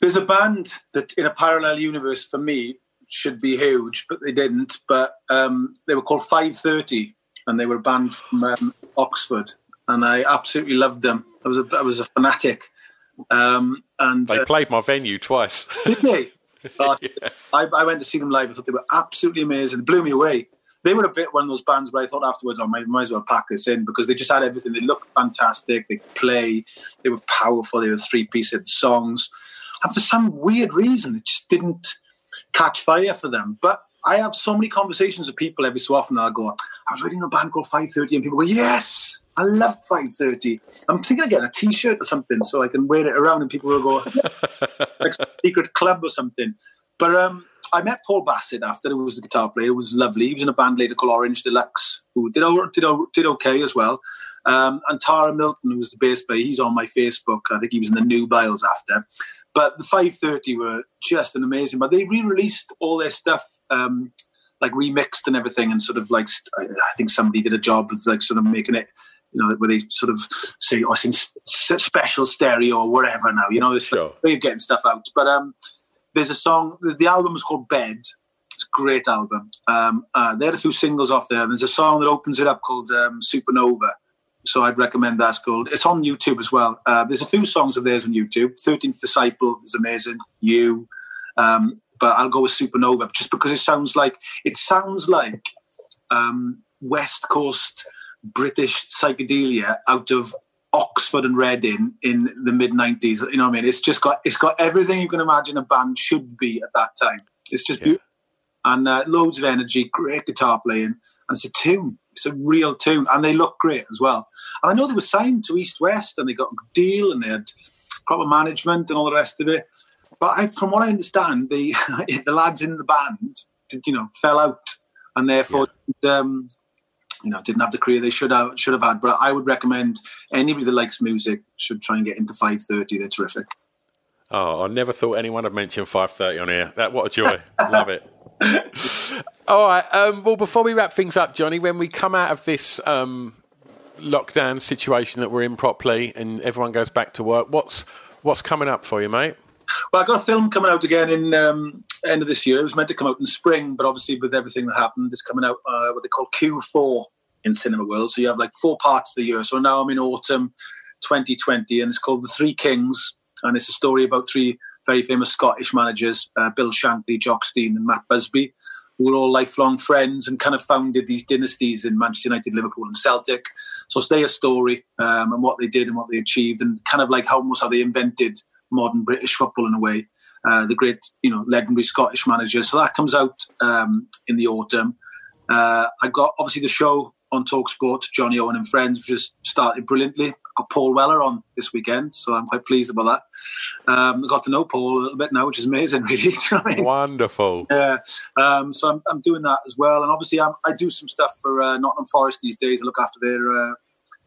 There's a band that, in a parallel universe, for me, should be huge, but they didn't. But um, they were called Five Thirty, and they were a band from um, Oxford, and I absolutely loved them. I was a, I was a fanatic, um, and They uh, played my venue twice. did they? Uh, I, I went to see them live. I thought they were absolutely amazing. It blew me away. They were a bit one of those bands where I thought afterwards, I might, might as well pack this in because they just had everything. They looked fantastic. They play. They were powerful. They were three piece songs. And for some weird reason, it just didn't catch fire for them. But I have so many conversations with people every so often. I'll go, I was reading a band called 530, and people go, Yes, I love 530. I'm thinking of getting a t shirt or something so I can wear it around, and people will go, like secret club or something. But um, I met Paul Bassett after he was the guitar player. It was lovely. He was in a band later called Orange Deluxe, who did did did okay as well. Um, and Tara Milton, who was the bass player, he's on my Facebook. I think he was in the Nubiles after. But the 530 were just an amazing. But they re-released all their stuff, um, like remixed and everything, and sort of like st- I I think somebody did a job of like sort of making it. You know, where they sort of say, "Oh, it's in s- s- special stereo or whatever." Now, you know, it's like way of getting stuff out. But um, there's a song. The, the album is called Bed. It's a great album. Um, uh, they had a few singles off there. And there's a song that opens it up called um, Supernova. So I'd recommend that's called. It's on YouTube as well. Uh, there's a few songs of theirs on YouTube. Thirteenth Disciple is amazing. You, um, but I'll go with Supernova just because it sounds like it sounds like um, West Coast British psychedelia out of Oxford and Reading in the mid '90s. You know what I mean? It's just got it's got everything you can imagine a band should be at that time. It's just beautiful and uh, loads of energy, great guitar playing, and it's a tune. It's a real tune, and they look great as well. And I know they were signed to East West, and they got a good deal, and they had proper management and all the rest of it. But I, from what I understand, the the lads in the band, did, you know, fell out, and therefore, um, you know, didn't have the career they should have should have had. But I would recommend anybody that likes music should try and get into Five Thirty. They're terrific. Oh, I never thought anyone had mentioned 5:30 on here. That what a joy. Love it. All right. Um, well, before we wrap things up, Jonny, when we come out of this um, lockdown situation that we're in properly and everyone goes back to work, what's what's coming up for you, mate? Well, I got a film coming out again in um, end of this year. It was meant to come out in spring, but obviously with everything that happened, it's coming out uh, what they call Q4 in cinema world. So you have like four parts of the year. So now I'm in autumn 2020, and it's called The Three Kings, and it's a story about three very famous Scottish managers: uh, Bill Shankly, Jock Stein, and Matt Busby, who were all lifelong friends and kind of founded these dynasties in Manchester United, Liverpool, and Celtic. So it's their story um, and what they did and what they achieved, and kind of like how almost how they invented modern British football in a way. Uh, the great, you know, legendary Scottish managers. So that comes out um, in the autumn. Uh, I got obviously the show on Talksport, Jonny Owen and Friends, which has started brilliantly. Got Paul Weller on this weekend, so I'm quite pleased about that. Um, I got to know Paul a little bit now, which is amazing, really. You know I mean? Wonderful. Yeah. Um, so I'm, I'm doing that as well. And obviously, I'm, I do some stuff for uh, Nottingham Forest these days. I look after their uh,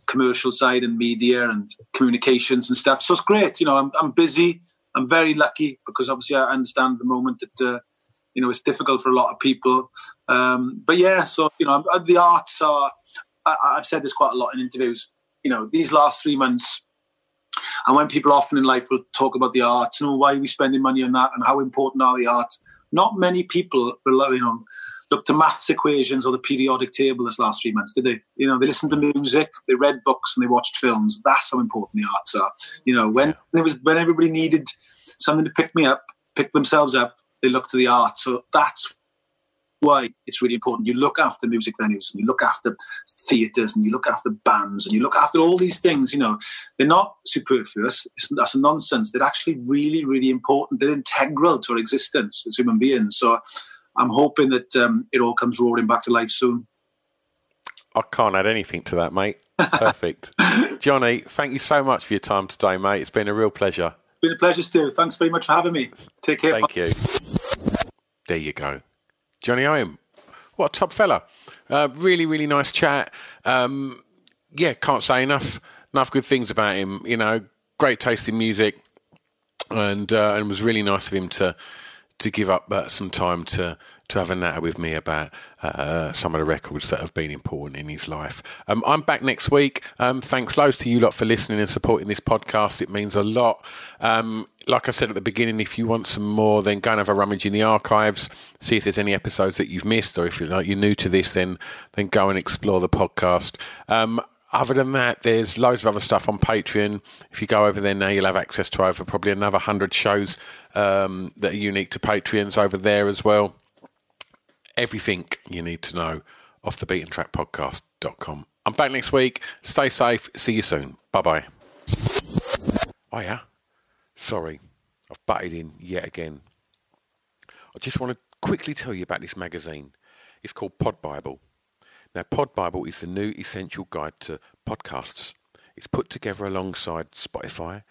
commercial side and media and communications and stuff. So it's great. You know, I'm, I'm busy. I'm very lucky because obviously I understand at the moment that, uh, you know, it's difficult for a lot of people. Um, but yeah, so, you know, the arts are, I, I've said this quite a lot in interviews, you know, these last three months, and when people often in life will talk about the arts, you oh, know, why are we spending money on that and how important are the arts? Not many people, you know, look to maths equations or the periodic table this last three months, did they? You know, they listened to music, they read books, and they watched films. That's how important the arts are. You know, when it was when everybody needed something to pick me up, pick themselves up, they look to the arts. So that's why it's really important. You look after music venues and you look after theatres and you look after bands and you look after all these things. You know, they're not superfluous. It's, that's nonsense. They're actually really, really important. They're integral to our existence as human beings. So I'm hoping that um, it all comes roaring back to life soon. I can't add anything to that, mate. Perfect. Jonny, thank you so much for your time today, mate. It's been a real pleasure. It's been a pleasure, Stu. Thanks very much for having me. Take care. Thank you. There you go. Jonny Owen. What a top fella. Uh, really, really nice chat. Um, yeah, can't say enough enough good things about him. You know, great taste in music, and uh, and it was really nice of him to to give up uh, some time to to have a natter with me about uh, some of the records that have been important in his life. Um, I'm back next week. Um, thanks loads to you lot for listening and supporting this podcast. It means a lot. Um, like I said at the beginning, if you want some more, then go and have a rummage in the archives, see if there's any episodes that you've missed, or if you're, like, you're new to this, then then go and explore the podcast. Um, other than that, there's loads of other stuff on Patreon. If you go over there now, you'll have access to over probably another 100 shows um, that are unique to Patreons over there as well everything you need to know off the beaten track podcast.com. I'm back next week. Stay safe. See you soon. Bye bye. Oh, yeah. Sorry. I've butted in yet again. I just want to quickly tell you about this magazine. It's called Pod Bible. Now, Pod Bible is the new essential guide to podcasts. It's put together alongside Spotify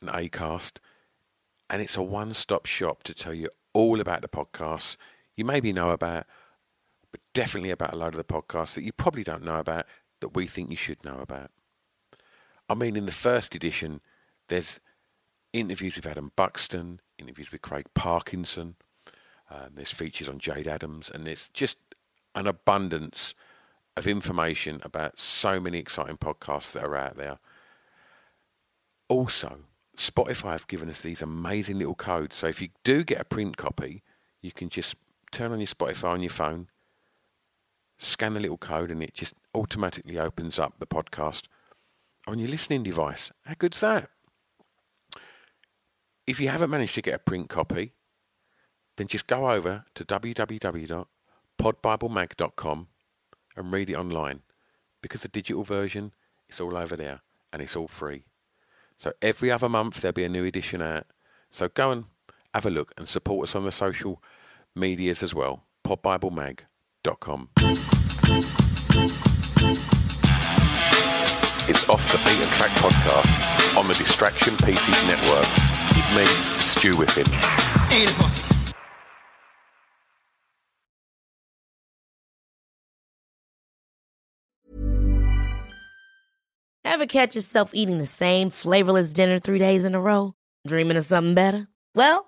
and Acast, and it's a one stop shop to tell you all about the podcasts you maybe know about, but definitely about a load of the podcasts that you probably don't know about that we think you should know about. I mean, in the first edition, there's interviews with Adam Buxton, interviews with Craig Parkinson, um, there's features on Jade Adams, and there's just an abundance of information about so many exciting podcasts that are out there. Also, Spotify have given us these amazing little codes. So if you do get a print copy, you can just turn on your Spotify on your phone, scan the little code, and it just automatically opens up the podcast on your listening device. How good's that? If you haven't managed to get a print copy, then just go over to www.podbiblemag.com and read it online because the digital version is all over there and it's all free. So every other month there'll be a new edition out. So go and have a look and support us on the social medias as well. PodBibleMag.com. It's Off the Beaten Track podcast on the Distraction Pieces Network with me, Stu Whiffin. Ever catch yourself eating the same flavorless dinner three days in a row? Dreaming of something better? Well,